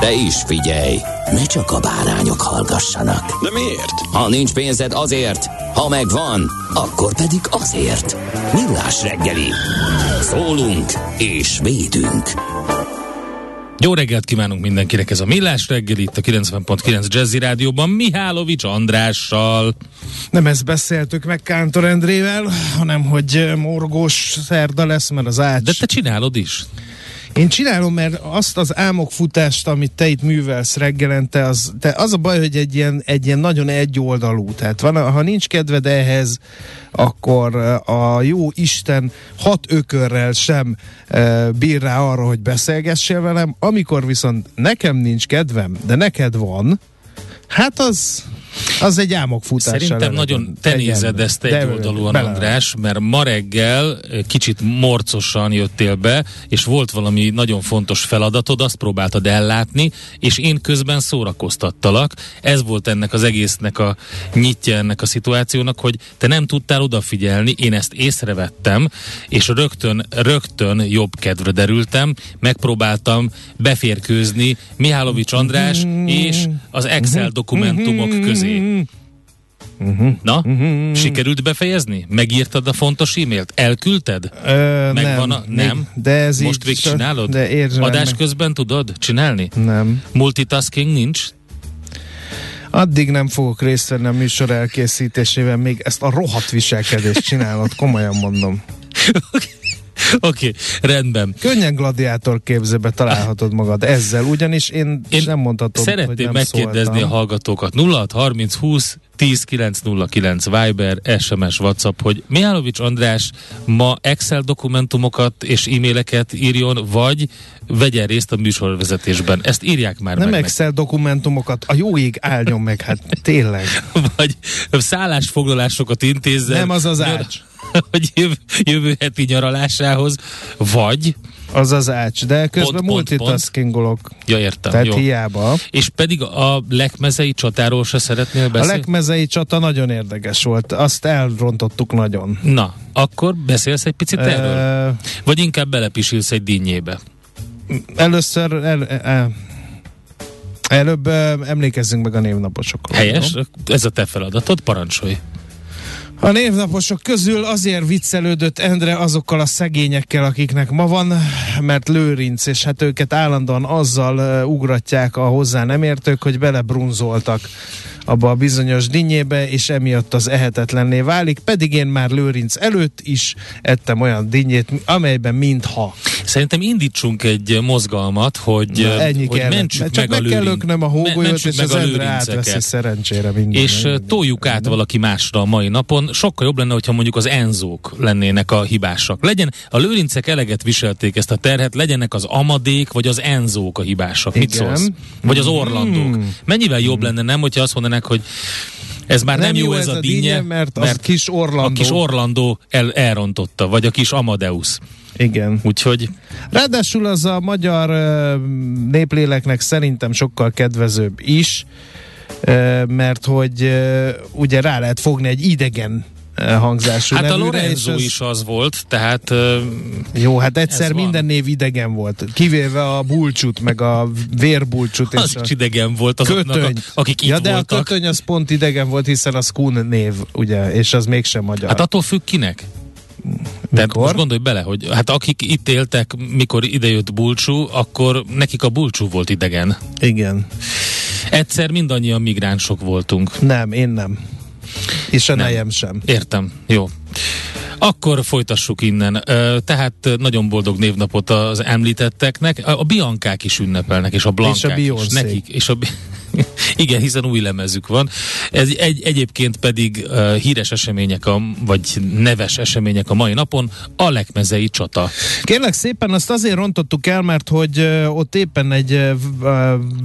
De is figyelj, ne csak a bárányok hallgassanak. De miért? Ha nincs pénzed azért, ha megvan, akkor pedig azért. Millás reggeli. Szólunk és védünk. Jó reggelt kívánunk mindenkinek, ez a Millás reggel itt a 90.9 Jazzy Rádióban Mihálovics Andrással. Nem ezt beszéltük meg Kántor Endrével, hanem hogy morgós szerda lesz, mert az ács... De te csinálod is. Én csinálom, mert azt az álmokfutást, amit te itt művelsz reggelente, az, te, az a baj, hogy egy ilyen, egy ilyen nagyon egyoldalú. Tehát van, ha nincs kedved ehhez, akkor a jó Isten hat ökörrel sem e, bír rá arra, hogy beszélgessél velem. Amikor viszont nekem nincs kedvem, de neked van, hát az, az egy álmokfutás. Szerintem eleve. nagyon te nézed ezt egy De- oldalúan, bele- András, mert ma reggel eh, kicsit morcosan jöttél be, és volt valami nagyon fontos feladatod, azt próbáltad ellátni, és én közben szórakoztattalak. Ez volt ennek az egésznek a nyitja ennek a szituációnak, hogy te nem tudtál odafigyelni, én ezt észrevettem, és rögtön, rögtön jobb kedvre derültem, megpróbáltam beférkőzni Mihálovics András és az Excel dokumentumok közé. Na, sikerült befejezni? Megírtad a fontos e-mailt? Elküldted? Ö, Megvan nem, a... Nem? még- De ez Most végig csinálod? De érzem Adás meg- közben tudod csinálni? Nem. Multitasking nincs? Addig nem fogok részt venni a műsor elkészítésében, még ezt a rohadt viselkedést csinálod, komolyan mondom. Oké, okay, rendben. Könnyen gladiátor képzőbe találhatod magad ezzel, ugyanis én, Én nem mondhatom, hogy Szeretném nem megkérdezni szóltam. a hallgatókat 06 30 20 10 909 Viber, SMS, WhatsApp, hogy Mihálovics András ma Excel dokumentumokat és e-maileket írjon, vagy vegyen részt a műsorvezetésben. Ezt írják már Nem meg. Excel dokumentumokat, a jó ég áldjon meg, hát tényleg. meg. Vagy szállásfoglalásokat intézzen. Nem az az ács. Hogy jövő, jövő heti nyaralásához, vagy, Az az ács, de közben Pont, pont, multitaskingolok, ja értem, tehát jó. hiába. És pedig a lekmezei csatáról se szeretnél A beszélni? lekmezei csata nagyon érdekes volt, azt elrontottuk nagyon. Na, akkor beszélsz egy picit erről? Ö, Vagy inkább belepisilsz egy dinnyébe? először el, el, előbb ö, emlékezzünk meg a névnaposokról. Helyes? Ez a te feladatod, parancsolj. A névnaposok közül azért viccelődött Endre azokkal a szegényekkel, akiknek ma van, mert Lőrinc, és hát őket állandóan azzal ugratják a hozzá nem értők, hogy belebrunzoltak abba a bizonyos dinnyébe, és emiatt az ehetetlenné válik, pedig én már Lőrinc előtt is ettem olyan dinnyét, amelyben mintha. Szerintem indítsunk egy mozgalmat, hogy, Na, ennyi hogy mentsük csak meg a meg kell lőrin- löknöm a hógolyót, és meg az a Endre átveszi szerencsére minden. És ö, toljuk át valaki másra a mai napon. Sokkal jobb lenne, hogyha mondjuk az enzók lennének a hibásak. Legyen, a lőrincek eleget viselték ezt a terhet, legyenek az amadék vagy az enzók a hibásak. Mit Igen. szólsz? Vagy az orlandók. Mennyivel jobb lenne, nem, hogyha azt mondanák, hogy ez már nem, jó ez a dinnye, mert, az kis Orlandó. a kis Orlandó el, elrontotta, vagy a kis Amadeus. Igen. Úgyhogy Ráadásul az a magyar népléleknek szerintem sokkal kedvezőbb is, mert hogy ugye rá lehet fogni egy idegen hangzású hát a nevűre, Lorenzo és az- is az volt, tehát Jó, hát egyszer Ez van. minden név idegen volt, kivéve a bulcsút, meg a vérbulcsút az és a is idegen volt azoknak, kötöny. a, akik itt ja, de voltak. a kötöny az pont idegen volt, hiszen az Kun név, ugye, és az mégsem magyar. Hát attól függ kinek? Tehát Mikor? most gondolj bele, hogy hát akik itt éltek, mikor idejött Bulcsú, akkor nekik a Bulcsú volt idegen. Igen. Egyszer mindannyian migránsok voltunk. Nem, én nem. És a Nem. nejem sem. Értem, jó. Akkor folytassuk innen. Tehát nagyon boldog névnapot az említetteknek. A a Biancák is ünnepelnek, és a Blankák is. Beyoncé. Nekik, és a igen, hiszen új lemezük van. Ez egy, egyébként pedig uh, híres események, a, vagy neves események a mai napon, a lekmezei csata. Kérlek szépen, azt azért rontottuk el, mert hogy ö, ott éppen egy ö,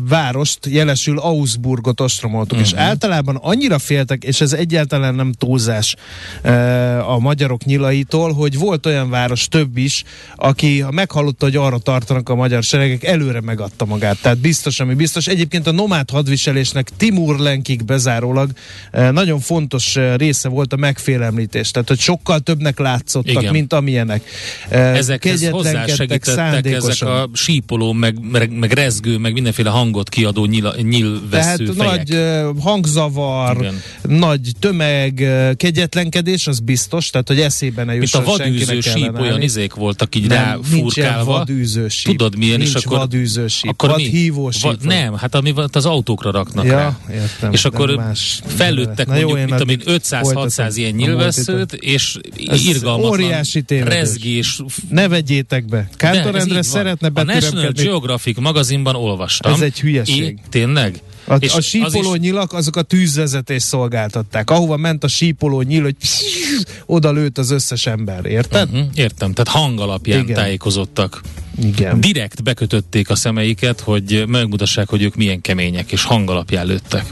várost, jelesül Augsburgot ostromoltuk, uh-huh. és általában annyira féltek, és ez egyáltalán nem túlzás ö, a magyarok nyilaitól, hogy volt olyan város több is, aki ha meghallotta, hogy arra tartanak a magyar seregek, előre megadta magát. Tehát biztos, ami biztos. Egyébként a nomád hadviselésnek Timur Lenkig bezárólag ö, nagyon fontos ö, része volt a megfélemlítés. Tehát, hogy sokkal többnek látszottak, Igen. mint amilyenek. Ö, Ezekhez hozzásegítettek ezek a sípoló, meg, meg, meg rezgő, meg mindenféle hangot kiadó nyila, Tehát fejek. nagy hangzavar, Igen. nagy tömeg, kegyetlenkedés, az biztos, tehát hogy eszébe ne Mint jusson a vadűző síp, olyan izék voltak így Nem, rá nincs ilyen furkálva. vadűző síp. Tudod milyen, nincs és akkor... vadűző síp, akkor vadhívó síp. van. nem, hát ami van, az autókra raknak Ja, rá. értem, és akkor más. fellőttek Na jó, mondjuk, tudom én, addig 500-600 folytatom ilyen nyilvesszőt, és Ez irgalmatlan óriási tévedés. rezgés. Ne vegyétek be. Kántor Endre szeretne A National. Geographic magazinban olvastam. Ez egy hülyeség. É, tényleg? A, És a az sípoló is- nyilak, azok a tűzvezetés szolgáltatták. Ahova ment a sípoló nyíl, hogy oda lőtt az összes ember, érted? Mhm, Értem, tehát hang alapján Igen. tájékozottak. Igen. Direkt bekötötték a szemeiket, hogy megmutassák, hogy ők milyen kemények, és hang lőttek.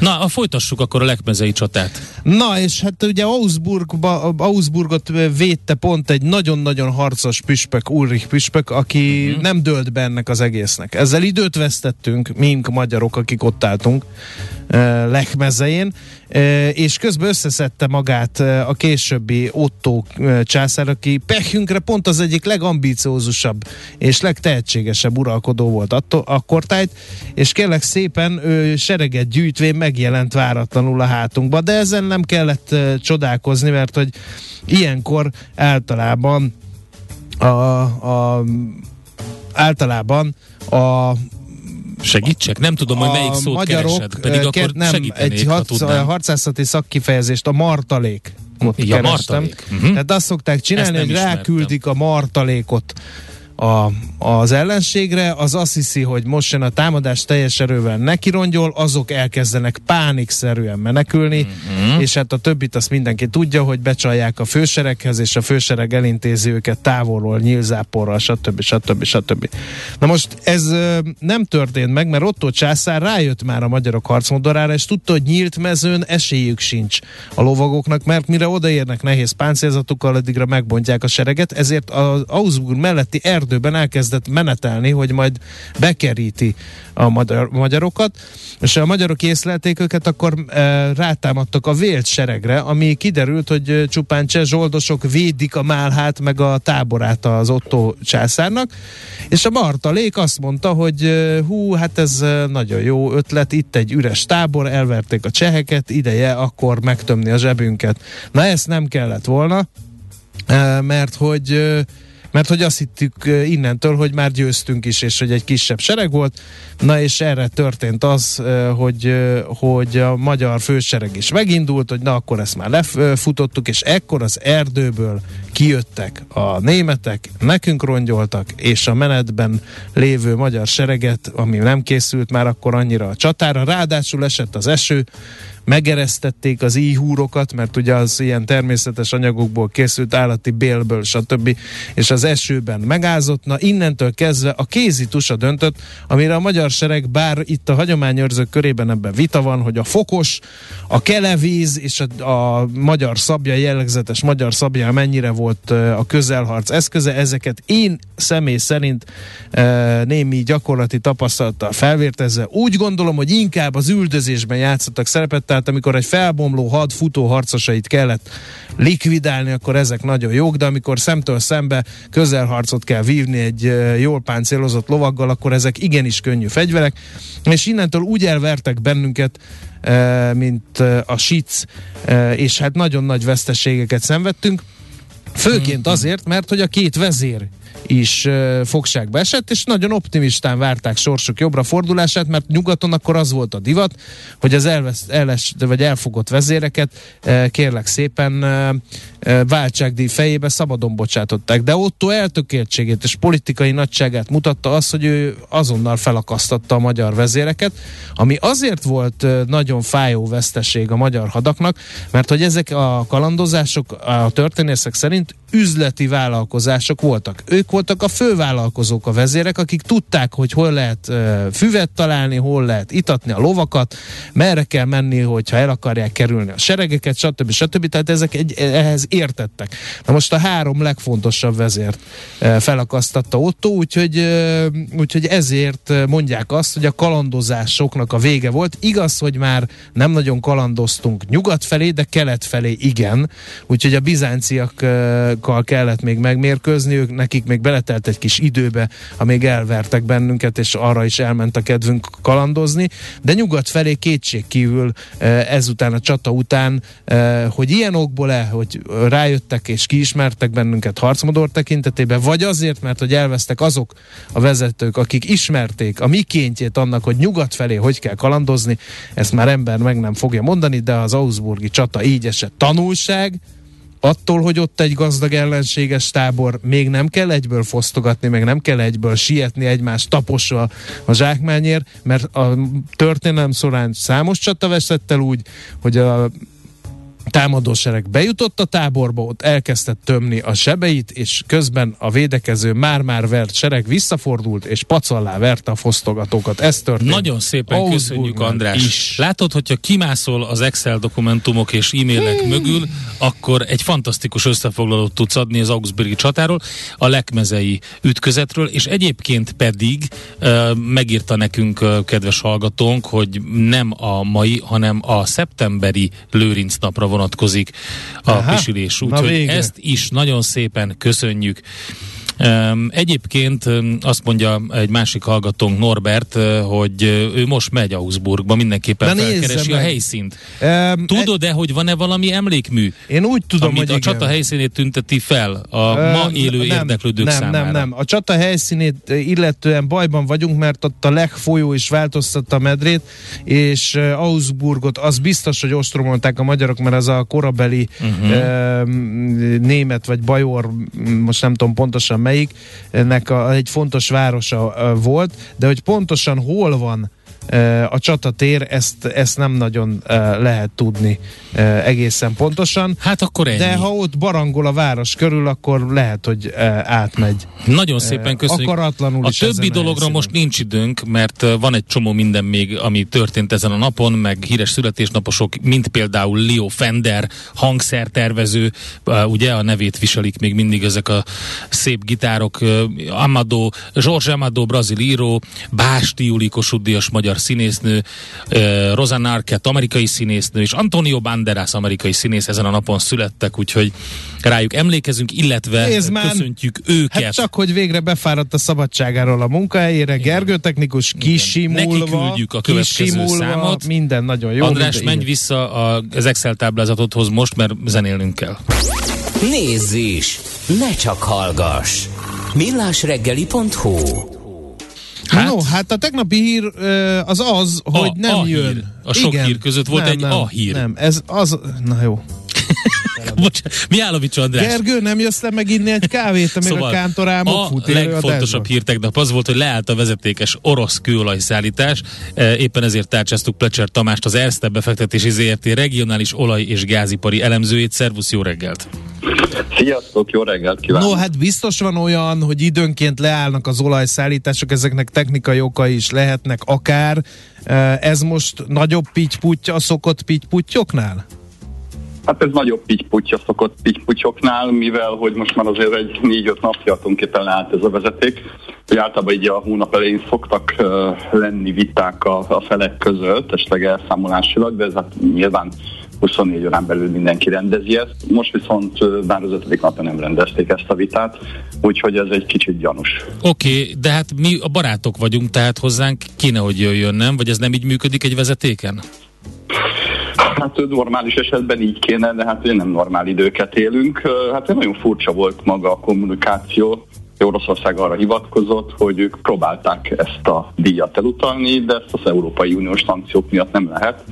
Na, a folytassuk akkor a lekmezei csatát. Na, és hát ugye Augsburgba, Augsburgot védte pont egy nagyon-nagyon harcos püspök, Ulrich püspök, aki uh-huh. nem dölt be ennek az egésznek. Ezzel időt vesztettünk, mink magyarok, akik ott álltunk uh, Lechmezején, uh, és közben összeszedte magát uh, a későbbi Otto császár, aki pehünkre pont az egyik legambíciózusabb és legtehetségesebb uralkodó volt attól, akkortájt, és kérlek szépen ő sereget gyűjtvén megjelent váratlanul a hátunkba, de ezen nem kellett csodálkozni, mert hogy ilyenkor általában a, a általában a Segítsek? Nem tudom, hogy melyik szót keresed, pedig akkor ke- nem, egy ha harc, harcászati szakkifejezést, a martalék. Ja, kerestem. martalék. Mhm. Tehát azt szokták csinálni, hogy ráküldik a martalékot a, az ellenségre, az azt hiszi, hogy most jön a támadás teljes erővel nekirongyol, azok elkezdenek pánikszerűen menekülni, Mhm. és hát a többit azt mindenki tudja, hogy becsalják a fősereghez, és a fősereg elintézi őket távolról, nyílzáporral, stb. stb. stb. Na most ez nem történt meg, mert Otto császár rájött már a magyarok harcmodorára, és tudta, hogy nyílt mezőn esélyük sincs a lovagoknak, mert mire odaérnek nehéz páncélzatukkal, addigra megbontják a sereget, ezért az Augsburg melletti erdőben elkezdett menetelni, hogy majd bekeríti a magyar, magyarokat, és a magyarok észlelték őket, akkor e, rátámadtak a vélt seregre, ami kiderült, hogy e, csupán cseh zsoldosok védik a málhát, meg a táborát az Otto császárnak, és a Martalék azt mondta, hogy e, hú, hát ez e, nagyon jó ötlet, itt egy üres tábor, elverték a cseheket, ideje akkor megtömni a zsebünket. Na ezt nem kellett volna, mert hogy mert hogy azt hittük innentől, hogy már győztünk is, és hogy egy kisebb sereg volt. Na és erre történt az, hogy, hogy a magyar fősereg is megindult, hogy na akkor ezt már lefutottuk, és ekkor az erdőből kijöttek a németek, nekünk rongyoltak, és a menetben lévő magyar sereget, ami nem készült már akkor annyira a csatára, ráadásul esett az eső, megeresztették az íhúrokat, mert ugye az ilyen természetes anyagokból készült állati bélből, stb. és az esőben megázott. Na innentől kezdve a kézi tusa döntött, amire a magyar sereg, bár itt a hagyományőrzők körében ebben vita van, hogy a fokos, a kelevíz és a, a magyar szabja, jellegzetes magyar szabja mennyire volt a közelharc eszköze, ezeket én személy szerint némi gyakorlati tapasztalattal felvértezve úgy gondolom, hogy inkább az üldözésben játszottak szerepet, tehát amikor egy felbomló had futó harcosait kellett likvidálni, akkor ezek nagyon jók, de amikor szemtől szembe közelharcot kell vívni egy jól páncélozott lovaggal, akkor ezek igenis könnyű fegyverek, és innentől úgy elvertek bennünket, mint a sic, és hát nagyon nagy veszteségeket szenvedtünk, Főként azért, mert hogy a két vezér is fogságba esett, és nagyon optimistán várták sorsok jobbra fordulását, mert nyugaton akkor az volt a divat, hogy az elvesz, eles, vagy elfogott vezéreket kérlek szépen váltságdíj fejébe szabadon bocsátották. De Otto eltökéltségét és politikai nagyságát mutatta az, hogy ő azonnal felakasztatta a magyar vezéreket, ami azért volt nagyon fájó veszteség a magyar hadaknak, mert hogy ezek a kalandozások a történészek szerint üzleti vállalkozások voltak. Ők voltak a fővállalkozók, a vezérek, akik tudták, hogy hol lehet füvet találni, hol lehet itatni a lovakat, merre kell menni, hogyha el akarják kerülni a seregeket, stb. stb. Tehát ezek egy, ehhez értettek. Na most a három legfontosabb vezért uh, felakasztatta Otto, úgyhogy, uh, úgyhogy ezért mondják azt, hogy a kalandozásoknak a vége volt. Igaz, hogy már nem nagyon kalandoztunk nyugat felé, de kelet felé igen. Úgyhogy a bizánciakkal kellett még megmérkőzni, ők nekik még beletelt egy kis időbe, amíg elvertek bennünket, és arra is elment a kedvünk kalandozni, de nyugat felé kétség kívül ezután a csata után, hogy ilyen okból-e, hogy rájöttek és kiismertek bennünket harcmodor tekintetében, vagy azért, mert hogy elvesztek azok a vezetők, akik ismerték a mikéntjét annak, hogy nyugat felé hogy kell kalandozni, ezt már ember meg nem fogja mondani, de az Augsburgi csata így esett. Tanulság, attól, hogy ott egy gazdag ellenséges tábor, még nem kell egyből fosztogatni, meg nem kell egyből sietni egymást taposva a zsákmányért, mert a történelem során számos csata veszett el úgy, hogy a támadósereg bejutott a táborba, ott elkezdte tömni a sebeit, és közben a védekező már-már vert sereg visszafordult, és pacallá verte a fosztogatókat. Ez történt. Nagyon szépen köszönjük, András. Is. Látod, hogyha kimászol az Excel dokumentumok és e-mailek hmm. mögül, akkor egy fantasztikus összefoglalót tudsz adni az Augsburgi csatáról, a lekmezei ütközetről, és egyébként pedig uh, megírta nekünk uh, kedves hallgatónk, hogy nem a mai, hanem a szeptemberi Lőrinc napra vonatkozik a Aha, pisilés. Úgyhogy ezt is nagyon szépen köszönjük. Egyébként azt mondja egy másik hallgatónk Norbert, uh, hogy uh, ő most megy Augsburgba, mindenképpen De felkeresi a helyszínt. Um, Tudod-e, hogy van-e valami emlékmű? Én úgy tudom, amit hogy a igen. csata helyszínét tünteti fel a um, ma élő nem, érdeklődők nem, számára. Nem, nem, A csata helyszínét illetően bajban vagyunk, mert ott a legfolyó is változtatta a medrét, és Augsburgot az biztos, hogy ostromolták a magyarok, mert az a korabeli uh-huh. uh, német vagy bajor, most nem tudom pontosan melyik, ennek a, egy fontos városa volt, de hogy pontosan hol van a csatatér, ezt, ezt nem nagyon lehet tudni egészen pontosan. Hát akkor ennyi. De ha ott barangol a város körül, akkor lehet, hogy átmegy. Nagyon szépen köszönjük. Akaratlanul a többi dologra most nincs időnk, mert van egy csomó minden még, ami történt ezen a napon, meg híres születésnaposok, mint például Leo Fender, hangszertervező, ugye a nevét viselik még mindig ezek a szép gitárok, Amado, George Amado, brazil író, Básti Juli Kossuth magyar színésznő, uh, Rosanna Arquette, amerikai színésznő, és Antonio Banderas, amerikai színész ezen a napon születtek, úgyhogy rájuk emlékezünk, illetve Nézd köszöntjük már, őket. Hát csak, hogy végre befáradt a szabadságáról a munkahelyére, Gergő technikus kisimulva, Neki küldjük a következő számot. Minden nagyon jó. András, menj vissza az Excel táblázatodhoz most, mert zenélnünk kell. Nézz is! Ne csak hallgass! millásreggeli.hu Hát, no, hát a tegnapi hír az az, a, hogy nem a jön. Hír. A sok Igen. hír között volt nem, egy nem, a hír. Nem, ez az, na jó. Mihálovics András. Gergő, nem jössz le meginni egy kávét, amíg szóval a kántorámok a fut legfontosabb hír tegnap az volt, hogy leállt a vezetékes orosz kőolajszállítás. E, éppen ezért tárcsáztuk Plecser Tamást, az Erste befektetési ZRT regionális olaj- és gázipari elemzőjét. Szervusz, jó reggelt! Sziasztok, jó reggelt kívánok! No, hát biztos van olyan, hogy időnként leállnak az olajszállítások, ezeknek technikai okai is lehetnek akár. E, ez most nagyobb pitty-putya szokott pitty-putyoknál? Hát ez nagyobb pitty szokott pitty mivel hogy most már azért egy négy-öt napja tulajdonképpen leállt ez a vezeték. Hogy általában így a hónap elején szoktak uh, lenni viták a, a felek között, esetleg elszámolásilag, de ez hát nyilván 24 órán belül mindenki rendezi ezt. Most viszont már az ötödik napja nem rendezték ezt a vitát, úgyhogy ez egy kicsit gyanús. Oké, okay, de hát mi a barátok vagyunk, tehát hozzánk kéne, hogy jöjjön, nem? Vagy ez nem így működik egy vezetéken? Hát normális esetben így kéne, de hát ugye nem normál időket élünk. Hát nagyon furcsa volt maga a kommunikáció. Oroszország arra hivatkozott, hogy ők próbálták ezt a díjat elutalni, de ezt az Európai Uniós szankciók miatt nem lehet.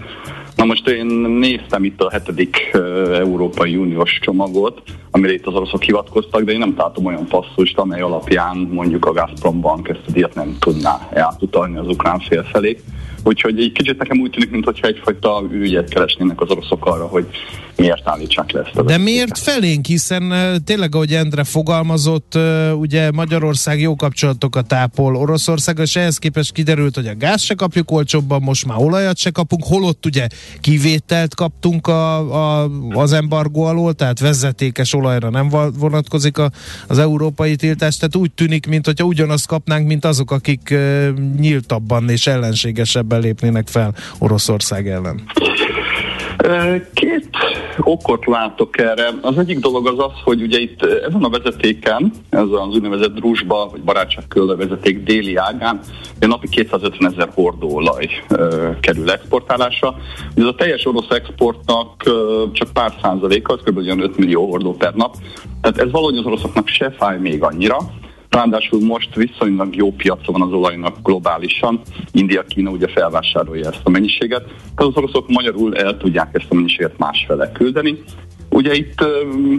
Na most én néztem itt a hetedik Európai Uniós csomagot, amire itt az oroszok hivatkoztak, de én nem találtam olyan passzust, amely alapján mondjuk a Gazprom Bank ezt a díjat nem tudná átutalni az ukrán fél felé. Úgyhogy egy kicsit nekem úgy tűnik, mintha egyfajta ügyet keresnének az oroszok arra, hogy miért állítsák le ezt a De miért felénk, hiszen tényleg, ahogy Endre fogalmazott, ugye Magyarország jó kapcsolatokat ápol Oroszország, és ehhez képest kiderült, hogy a gáz se kapjuk olcsóbban, most már olajat se kapunk, holott ugye kivételt kaptunk a, a, az embargó alól, tehát vezetékes olajra nem vonatkozik a, az európai tiltás, tehát úgy tűnik, mintha ugyanazt kapnánk, mint azok, akik nyíltabban és ellenségesebben lépnének fel Oroszország ellen. Két okot látok erre. Az egyik dolog az az, hogy ugye itt ezen a vezetéken, ez az úgynevezett drusba, vagy barátságkörlő vezeték déli ágán, napi 250 ezer hordóolaj kerül exportálásra. Ez a teljes orosz exportnak csak pár százaléka, az kb. 5 millió hordó per nap. Tehát ez valahogy az oroszoknak se fáj még annyira, Ráadásul most viszonylag jó piaca van az olajnak globálisan. India, Kína ugye felvásárolja ezt a mennyiséget. Tehát az oroszok magyarul el tudják ezt a mennyiséget másfele küldeni. Ugye itt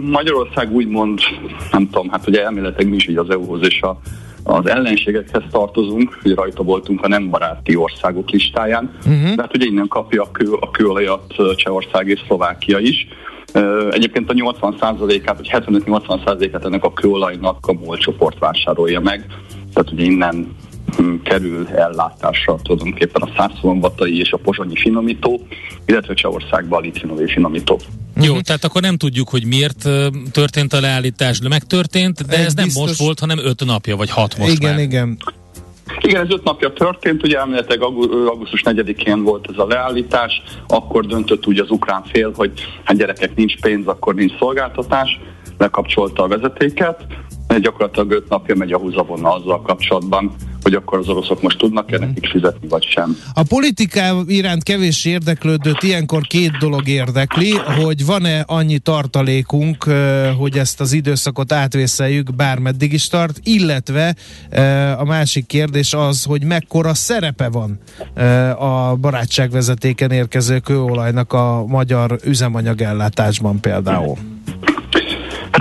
Magyarország úgymond, nem tudom, hát ugye elméletek mi is így az EU-hoz és a, az ellenségekhez tartozunk, hogy rajta voltunk a nem baráti országok listáján, uh-huh. de hát ugye innen kapja a, kő, a kőolajat Csehország és Szlovákia is. Egyébként a 80%-át, vagy 75-80%-át ennek a kőolajnak a MOL csoport vásárolja meg, tehát ugye innen hm, kerül ellátásra tulajdonképpen a Szászolombatai és a pozsonyi finomító, illetve Csehországban a licinové finomító. Jó, tehát akkor nem tudjuk, hogy miért történt a leállítás, de megtörtént, de ez, ez nem biztos... most volt, hanem öt napja, vagy hat most igen, már. Igen, igen, ez öt napja történt, ugye elméletileg augusztus 4-én volt ez a leállítás, akkor döntött úgy az ukrán fél, hogy hát gyerekek nincs pénz, akkor nincs szolgáltatás, lekapcsolta a vezetéket, gyakorlatilag öt napja megy a húzavonna azzal kapcsolatban, hogy akkor az oroszok most tudnak-e mhm. nekik fizetni, vagy sem. A politiká iránt kevés érdeklődött, ilyenkor két dolog érdekli, hogy van-e annyi tartalékunk, hogy ezt az időszakot átvészeljük, bármeddig is tart, illetve a másik kérdés az, hogy mekkora szerepe van a barátságvezetéken érkező kőolajnak a magyar üzemanyagellátásban például.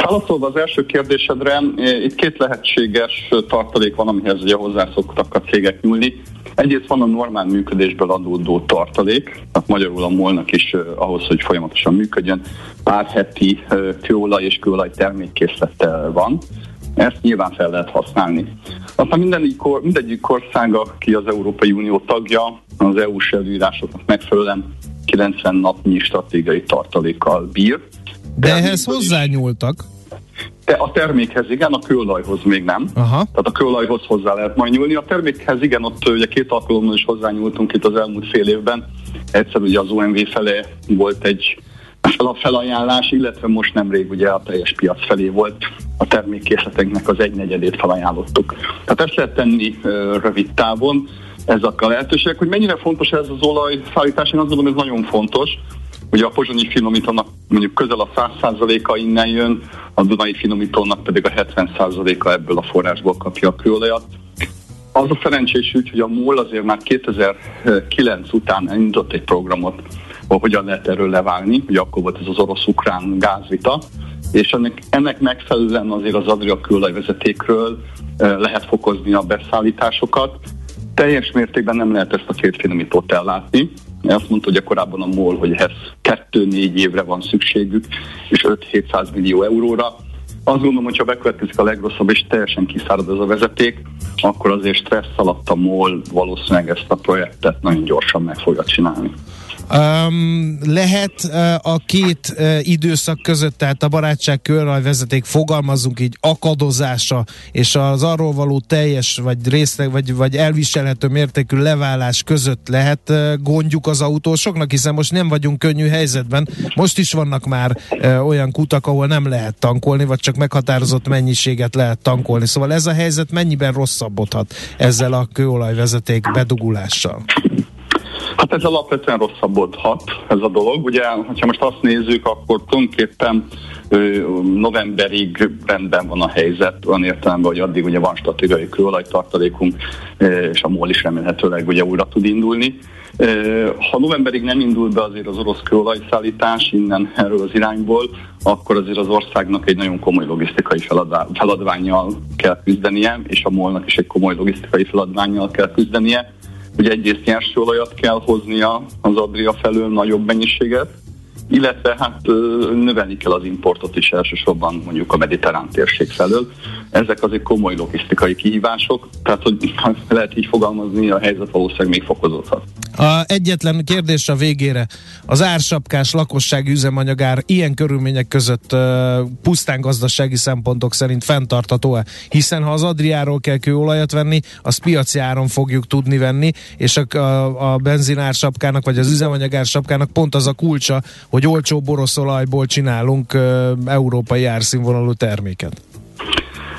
Válaszolva az első kérdésedre, itt két lehetséges tartalék van, amihez ugye hozzászoktak a cégek nyúlni. Egyrészt van a normál működésből adódó tartalék, tehát magyarul a molnak is ahhoz, hogy folyamatosan működjön, pár heti kőolaj és kőolaj termékkészlettel van. Ezt nyilván fel lehet használni. Aztán mindegyik, mindegyik ország, aki az Európai Unió tagja, az EU-s előírásoknak megfelelően 90 napnyi stratégiai tartalékkal bír. De ehhez hozzányúltak. De a termékhez igen, a kőolajhoz még nem. Aha. Tehát a kőolajhoz hozzá lehet majd nyúlni. A termékhez igen, ott ugye két alkalommal is hozzányúltunk itt az elmúlt fél évben. Egyszer ugye az OMV felé volt egy felajánlás, illetve most nemrég ugye a teljes piac felé volt a termékkészleteknek az egynegyedét felajánlottuk. Tehát ezt lehet tenni rövid távon, ezek a lehetőségek. Hogy mennyire fontos ez az olajszállítás, én azt gondolom, ez nagyon fontos. Ugye a pozsonyi finomítónak mondjuk közel a 100%-a innen jön, a Dunai finomítónak pedig a 70%-a ebből a forrásból kapja a kőolajat. Az a szerencsés ügy, hogy a MOL azért már 2009 után indított egy programot, hogy hogyan lehet erről leválni, ugye akkor volt ez az orosz-ukrán gázvita, és ennek, ennek megfelelően azért az Adria kőolajvezetékről lehet fokozni a beszállításokat. Teljes mértékben nem lehet ezt a két finomítót ellátni, azt mondta hogy korábban a MOL, hogy ehhez 2-4 évre van szükségük, és 5-700 millió euróra. Azt gondolom, hogy ha bekövetkezik a legrosszabb, és teljesen kiszárad ez a vezeték, akkor azért stressz alatt a MOL valószínűleg ezt a projektet nagyon gyorsan meg fogja csinálni. Um, lehet uh, a két uh, időszak között, tehát a barátság vezeték fogalmazunk így akadozása, és az arról való teljes, vagy részleg, vagy, vagy elviselhető mértékű leválás között lehet uh, gondjuk az autósoknak, hiszen most nem vagyunk könnyű helyzetben. Most is vannak már uh, olyan kutak, ahol nem lehet tankolni, vagy csak meghatározott mennyiséget lehet tankolni. Szóval ez a helyzet mennyiben rosszabbodhat ezzel a kőolajvezeték bedugulással? Hát ez alapvetően rosszabbodhat ez a dolog. Ugye, ha most azt nézzük, akkor tulajdonképpen novemberig rendben van a helyzet, olyan értelemben, hogy addig ugye van stratégiai kőolajtartalékunk, és a MOL is remélhetőleg ugye újra tud indulni. Ha novemberig nem indul be azért az orosz kőolajszállítás innen erről az irányból, akkor azért az országnak egy nagyon komoly logisztikai feladványjal kell küzdenie, és a molnak is egy komoly logisztikai feladványjal kell küzdenie. Ugye egyrészt nyersőolajat kell hoznia az Adria felől nagyobb mennyiséget, illetve hát növelni kell az importot is elsősorban mondjuk a mediterrán térség felől. Ezek azért komoly logisztikai kihívások, tehát hogy lehet így fogalmazni, a helyzet valószínűleg még fokozódhat. A egyetlen kérdés a végére. Az ársapkás lakossági üzemanyagár ilyen körülmények között pusztán gazdasági szempontok szerint fenntartató-e? Hiszen ha az Adriáról kell kőolajat venni, az piaci áron fogjuk tudni venni, és a, a, a benzinársapkának vagy az üzemanyagársapkának pont az a kulcsa, hogy olcsó boroszolajból csinálunk uh, európai árszínvonalú terméket.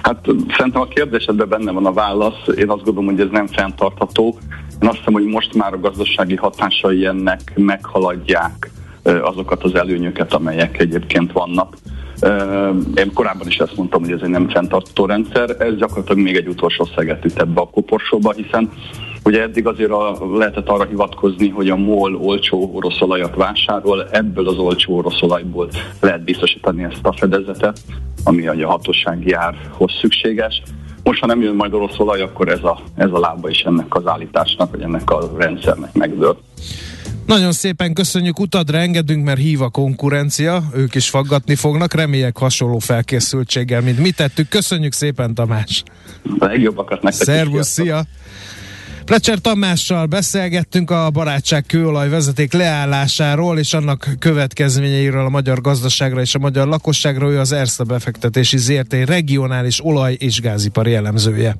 Hát szerintem a kérdésedben benne van a válasz. Én azt gondolom, hogy ez nem fenntartható. Én azt hiszem, hogy most már a gazdasági hatásai ennek meghaladják azokat az előnyöket, amelyek egyébként vannak. Én korábban is ezt mondtam, hogy ez egy nem fenntartó rendszer, ez gyakorlatilag még egy utolsó szeget üt ebbe a koporsóba, hiszen Ugye eddig azért a, lehetett arra hivatkozni, hogy a MOL olcsó orosz olajat vásárol, ebből az olcsó orosz olajból lehet biztosítani ezt a fedezetet, ami a hatósági árhoz szükséges. Most, ha nem jön majd orosz olaj, akkor ez a, ez a lába is ennek az állításnak, vagy ennek a rendszernek megdől. Nagyon szépen köszönjük, utadra engedünk, mert hív a konkurencia, ők is faggatni fognak, reméljek hasonló felkészültséggel, mint mi tettük. Köszönjük szépen, Tamás! A legjobbakat nektek Szervusz, szia! Plecser Tamással beszélgettünk a barátság kőolaj vezeték leállásáról és annak következményeiről a magyar gazdaságra és a magyar lakosságra. Ő az Erste befektetési ZRT regionális olaj- és gázipari elemzője.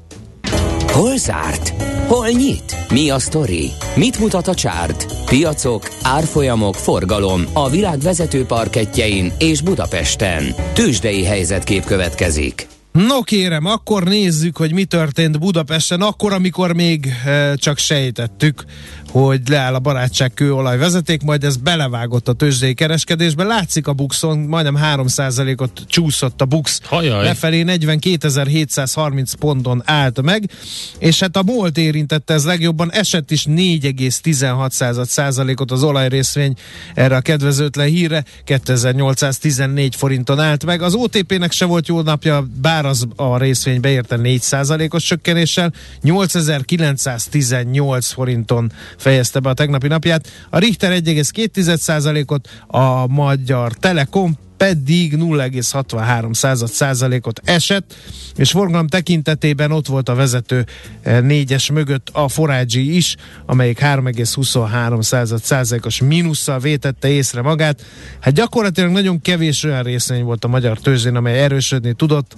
Hol zárt? Hol nyit? Mi a sztori? Mit mutat a csárt? Piacok, árfolyamok, forgalom a világ vezető parketjein és Budapesten. Tősdei helyzetkép következik. No kérem, akkor nézzük, hogy mi történt Budapesten, akkor, amikor még e, csak sejtettük, hogy leáll a barátság kőolaj vezeték, majd ez belevágott a tőzsdei kereskedésbe. Látszik a buxon, majdnem 3%-ot csúszott a bux Hajaj. lefelé, 42.730 ponton állt meg, és hát a MOLT érintette ez legjobban, esett is 4,16%-ot az olajrészvény erre a kedvezőtlen híre, 2814 forinton állt meg. Az OTP-nek se volt jó napja, bár az a részvény beérte 4%-os csökkenéssel, 8918 forinton fejezte be a tegnapi napját. A Richter 1,2%-ot, a Magyar Telekom pedig 0,63 százalékot esett, és forgalom tekintetében ott volt a vezető eh, négyes mögött a Forágyi is, amelyik 3,23 százalékos mínusszal vétette észre magát. Hát gyakorlatilag nagyon kevés olyan részvény volt a magyar tőzsdén, amely erősödni tudott,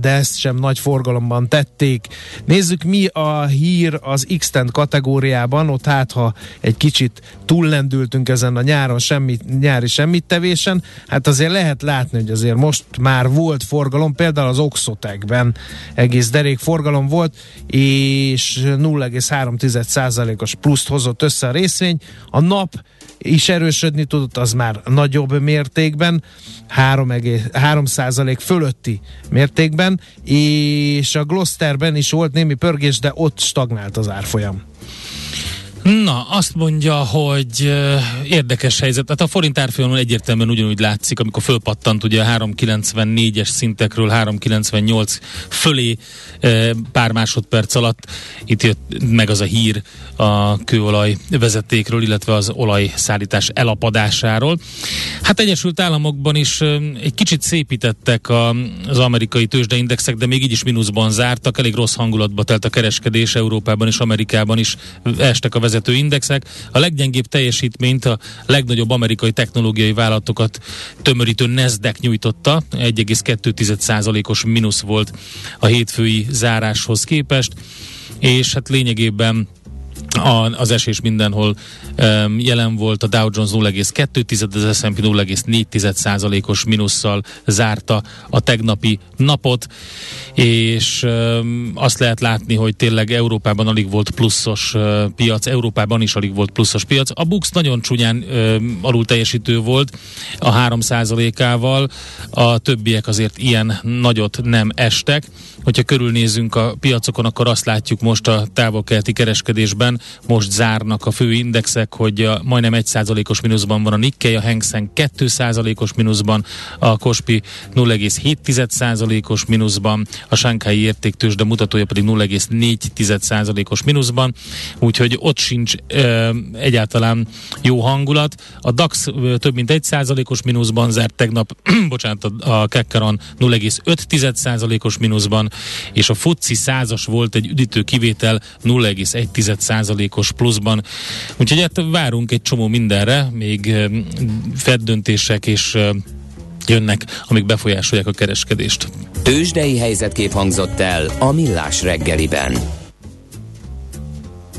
de ezt sem nagy forgalomban tették. Nézzük, mi a hír az x kategóriában, ott hát, ha egy kicsit túllendültünk ezen a nyáron semmi, nyári semmit tevésen, hát azért lehet látni, hogy azért most már volt forgalom, például az Oxotekben egész derék forgalom volt, és 0,3%-os pluszt hozott össze a részvény. A nap is erősödni tudott, az már nagyobb mértékben, 3, 3 fölötti mértékben, és a Gloucesterben is volt némi pörgés, de ott stagnált az árfolyam. Na, azt mondja, hogy érdekes helyzet. Hát a forint árfolyamon egyértelműen ugyanúgy látszik, amikor fölpattant ugye a 394-es szintekről 398 fölé pár másodperc alatt. Itt jött meg az a hír a kőolaj vezetékről, illetve az olajszállítás elapadásáról. Hát Egyesült Államokban is egy kicsit szépítettek az amerikai tőzsdeindexek, de még így is mínuszban zártak. Elég rossz hangulatba telt a kereskedés Európában és Amerikában is estek a vezető indexek. A leggyengébb teljesítményt a legnagyobb amerikai technológiai vállalatokat tömörítő Nasdaq nyújtotta. 1,2%-os mínusz volt a hétfői záráshoz képest, és hát lényegében a, az esés mindenhol um, jelen volt, a Dow Jones 0,2, az S&P 0,4 százalékos minusszal zárta a tegnapi napot, és um, azt lehet látni, hogy tényleg Európában alig volt pluszos uh, piac, Európában is alig volt pluszos piac. A Bux nagyon csúnyán um, alul teljesítő volt a 3 ával a többiek azért ilyen nagyot nem estek. Hogyha körülnézünk a piacokon, akkor azt látjuk most a távol-keleti kereskedésben, most zárnak a fő indexek, hogy a, majdnem 1%-os mínuszban van a Nikkei, a Hang Seng 2%-os mínuszban, a Kospi 0,7%-os mínuszban, a Shanghai értéktős, de mutatója pedig 0,4%-os mínuszban, úgyhogy ott sincs e, egyáltalán jó hangulat. A DAX több mint 1%-os mínuszban zárt tegnap, bocsánat, a Kekkeron 0,5%-os mínuszban, és a FUCI százas volt egy üdítő kivétel 0,1%-os pluszban. Úgyhogy hát várunk egy csomó mindenre, még Fed döntések és jönnek, amik befolyásolják a kereskedést. Tőzsdei helyzetkép hangzott el a Millás reggeliben.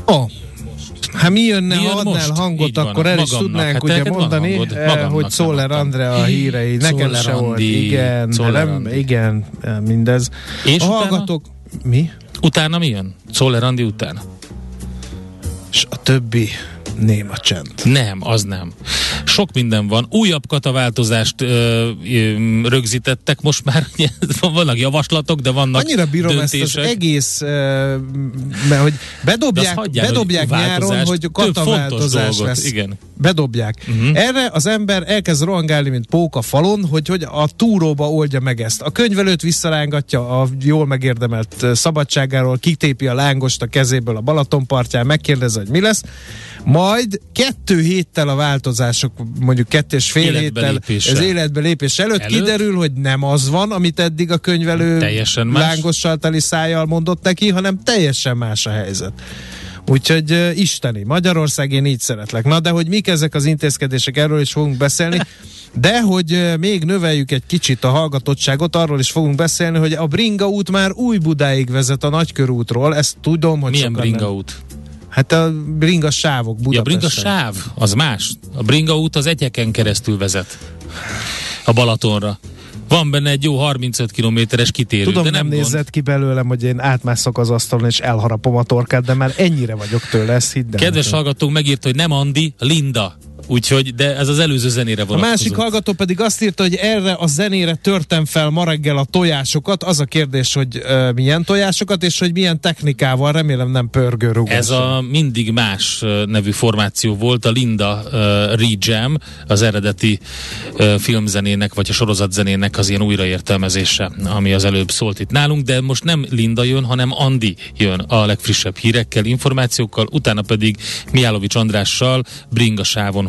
Oh. Hát mi jönne, mi jön ha adnál most? hangot, van, akkor el is tudnánk hát ugye mondani, hangod, eh, hogy Szoller Andre a hírei. Nekem se volt. Igen, nem, igen, eh, mindez. És a hallgatók... Mi? Utána mi jön? Szoller Andi után? És a többi néma csend. Nem, az nem. Sok minden van. Újabb kataváltozást ö, ö, rögzítettek, most már vannak javaslatok, de vannak Annyira bírom döntések. ezt az egész, ö, mert hogy bedobják, hagyjál, bedobják hogy nyáron, hogy kataváltozás lesz. Igen. Bedobják. Uh-huh. Erre az ember elkezd rohangálni, mint póka falon, hogy, hogy a túróba oldja meg ezt. A könyvelőt visszarángatja a jól megérdemelt szabadságáról, kitépi a lángost a kezéből a Balatonpartján, megkérdezi, hogy mi lesz. Majd kettő héttel a változások, mondjuk kettő és fél héttel az életbe lépés előtt, előtt kiderül, hogy nem az van, amit eddig a könyvelő teljesen lángossal teli szájjal mondott neki, hanem teljesen más a helyzet. Úgyhogy uh, isteni, Magyarország én így szeretlek. Na de hogy mik ezek az intézkedések, erről is fogunk beszélni. De hogy uh, még növeljük egy kicsit a hallgatottságot, arról is fogunk beszélni, hogy a Bringa út már új Budáig vezet a Nagykörútról. Ezt tudom, hogy Milyen Bringa nem... út? Hát a bringa sávok Budapesten. Ja, a bringa sáv, az más. A bringa út az egyeken keresztül vezet. A Balatonra. Van benne egy jó 35 kilométeres kitérő. Tudom, de nem, nem nézett ki belőlem, hogy én átmászok az asztalon és elharapom a torkát, de már ennyire vagyok tőle, ezt hidd Kedves hallgatók, megírta, hogy nem Andi, Linda. Úgyhogy, de ez az előző zenére vonatkozott. A másik hallgató pedig azt írta, hogy erre a zenére törtem fel ma reggel a tojásokat. Az a kérdés, hogy uh, milyen tojásokat, és hogy milyen technikával, remélem nem pörgőrúgás. Ez a mindig más nevű formáció volt, a Linda uh, Rejam, az eredeti uh, filmzenének, vagy a sorozatzenének az ilyen újraértelmezése, ami az előbb szólt itt nálunk, de most nem Linda jön, hanem Andi jön a legfrissebb hírekkel, információkkal, utána pedig Miálovics Andrással Bringa sávon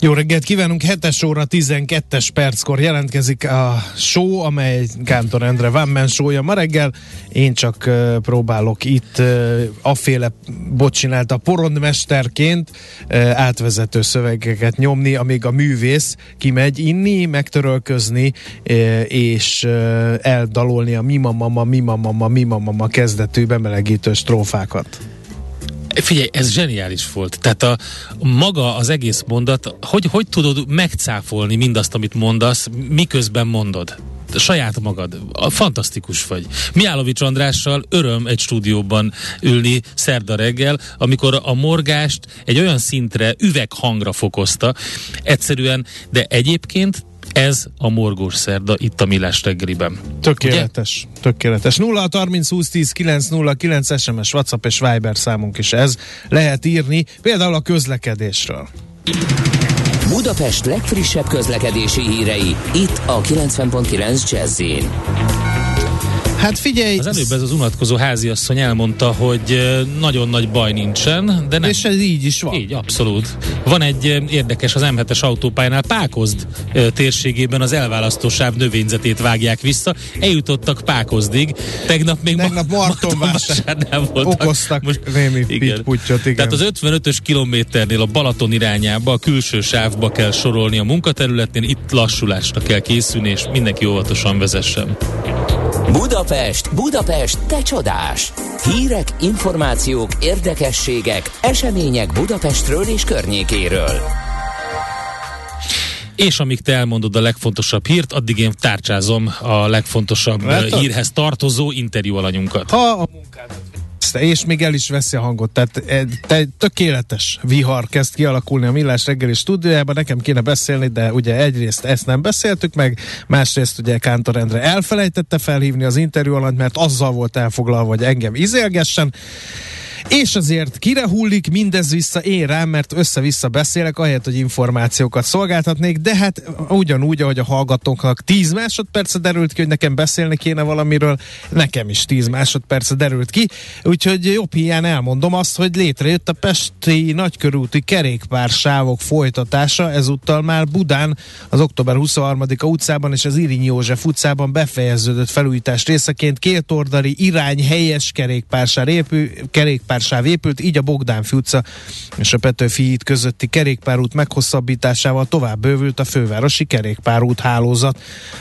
Jó reggelt kívánunk, 7 óra 12-es perckor jelentkezik a show, amely Kántor Endre Man show ma reggel. Én csak uh, próbálok itt uh, aféle a porondmesterként uh, átvezető szövegeket nyomni, amíg a művész kimegy inni, megtörölközni uh, és uh, eldalolni a mima mama, mima mama, mima mama kezdetű bemelegítő strófákat. Figyelj, ez zseniális volt. Tehát a maga az egész mondat, hogy, hogy tudod megcáfolni mindazt, amit mondasz, miközben mondod? saját magad. Fantasztikus vagy. Miálovics Andrással öröm egy stúdióban ülni szerda reggel, amikor a morgást egy olyan szintre, üveghangra fokozta, egyszerűen, de egyébként ez a morgós szerda itt a Millás reggeliben. Tökéletes, Ugye? tökéletes. 0 30 20 10 9 0 9 SMS, WhatsApp és Viber számunk is ez. Lehet írni például a közlekedésről. Budapest legfrissebb közlekedési hírei, itt a 90.9 jazz Hát figyelj! Az előbb ez az unatkozó háziasszony elmondta, hogy nagyon nagy baj nincsen, de nem. És ez így is van. Így, abszolút. Van egy érdekes az M7-es autópályánál, Pákozd térségében az elválasztósáv növényzetét vágják vissza. Eljutottak Pákozdig. Tegnap még Tegnap ma- Martonvásárnál voltak. Okoztak Most, némi igen. Pittyot, igen. Tehát az 55-ös kilométernél a Balaton irányába, a külső sávba kell sorolni a munkaterületnél, itt lassulásra kell készülni, és mindenki óvatosan vezessen. Budapest, Budapest, te csodás! Hírek, információk, érdekességek, események Budapestről és környékéről. És amíg te elmondod a legfontosabb hírt, addig én tárcsázom a legfontosabb Látod? hírhez tartozó interjú alanyunkat. Ha a munkádat és még el is veszi a hangot. Tehát egy tökéletes vihar kezd kialakulni a Millás reggeli stúdiójában. Nekem kéne beszélni, de ugye egyrészt ezt nem beszéltük meg, másrészt ugye Kántor Endre elfelejtette felhívni az interjú alatt, mert azzal volt elfoglalva, hogy engem izélgessen. És azért kire hullik mindez vissza én rám, mert össze-vissza beszélek, ahelyett, hogy információkat szolgáltatnék, de hát ugyanúgy, ahogy a hallgatóknak 10 másodperce derült ki, hogy nekem beszélni kéne valamiről, nekem is 10 másodperce derült ki, úgyhogy jobb hiány elmondom azt, hogy létrejött a Pesti nagykörúti kerékpársávok folytatása, ezúttal már Budán, az október 23-a utcában és az Irinyi József utcában befejeződött felújítás részeként két oldali irány helyes kerékpársár épül, kerékpár kerékpársáv épült, így a Bogdán utca és a Petőfi híd közötti kerékpárút meghosszabbításával tovább bővült a fővárosi kerékpárút hálózat.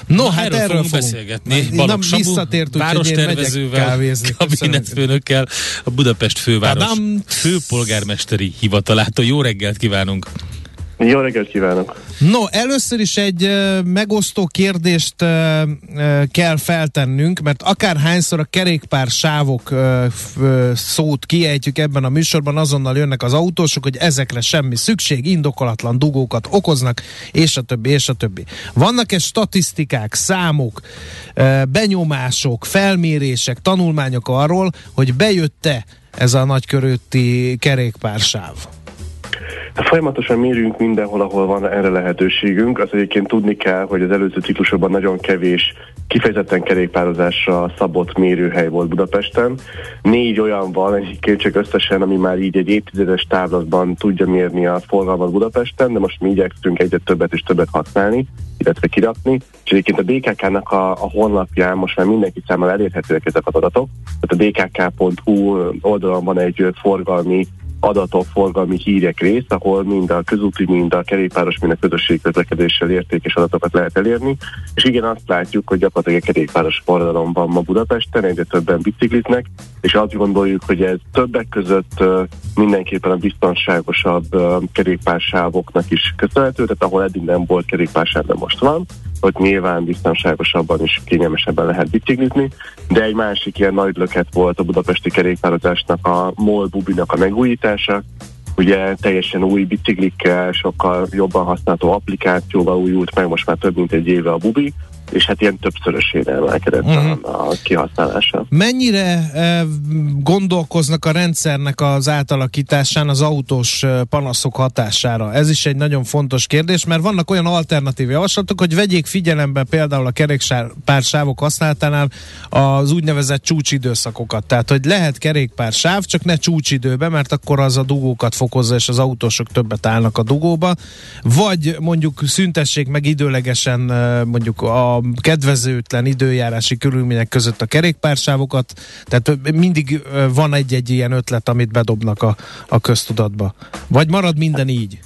No, Na, hát erről, erről fogunk beszélgetni. Balogh Samu, visszatért, várostervezővel, kabinetfőnökkel, a Budapest főváros Tadam. főpolgármesteri hivatalától. Jó reggelt kívánunk! Jó reggelt kívánok! No, először is egy megosztó kérdést kell feltennünk, mert akárhányszor a kerékpár sávok szót kiejtjük ebben a műsorban, azonnal jönnek az autósok, hogy ezekre semmi szükség, indokolatlan dugókat okoznak, és a többi, és a többi. Vannak-e statisztikák, számok, benyomások, felmérések, tanulmányok arról, hogy bejött-e ez a nagykörötti kerékpársáv? Folyamatosan mérünk mindenhol, ahol van erre lehetőségünk. Az egyébként tudni kell, hogy az előző ciklusokban nagyon kevés kifejezetten kerékpározásra szabott mérőhely volt Budapesten. Négy olyan van egyébként csak összesen, ami már így egy évtizedes távlatban tudja mérni a forgalmat Budapesten, de most mi igyekszünk egyre többet és többet használni, illetve kirakni. És egyébként a DKK-nak a, a honlapján most már mindenki számára elérhetőek ezek az adatok. Tehát a dkk.hu oldalon van egy forgalmi adatok, forgalmi hírek rész, ahol mind a közúti, mind a kerékpáros, mind a közösségi közlekedéssel értékes adatokat lehet elérni. És igen, azt látjuk, hogy gyakorlatilag a kerékpáros forradalom van ma Budapesten, egyre többen bicikliznek, és azt gondoljuk, hogy ez többek között mindenképpen a biztonságosabb kerékpársávoknak is köszönhető, tehát ahol eddig nem volt kerékpársáv, de most van hogy nyilván biztonságosabban és kényelmesebben lehet biciklizni, de egy másik ilyen nagy löket volt a budapesti kerékpározásnak a MOL Bubinak a megújítása, ugye teljesen új biciklikkel, sokkal jobban használható applikációval újult meg most már több mint egy éve a Bubi, és hát ilyen többszörösére emelkedett uh-huh. a, a kihasználása. Mennyire e, gondolkoznak a rendszernek az átalakításán az autós e, panaszok hatására? Ez is egy nagyon fontos kérdés, mert vannak olyan alternatív javaslatok, hogy vegyék figyelembe például a kerékpársávok használatánál az úgynevezett csúcsidőszakokat. Tehát, hogy lehet kerékpársáv, csak ne csúcsidőbe, mert akkor az a dugókat fokozza, és az autósok többet állnak a dugóba. Vagy mondjuk szüntessék meg időlegesen e, mondjuk a kedvezőtlen időjárási körülmények között a kerékpársávokat, tehát mindig van egy-egy ilyen ötlet, amit bedobnak a, a köztudatba. Vagy marad minden így?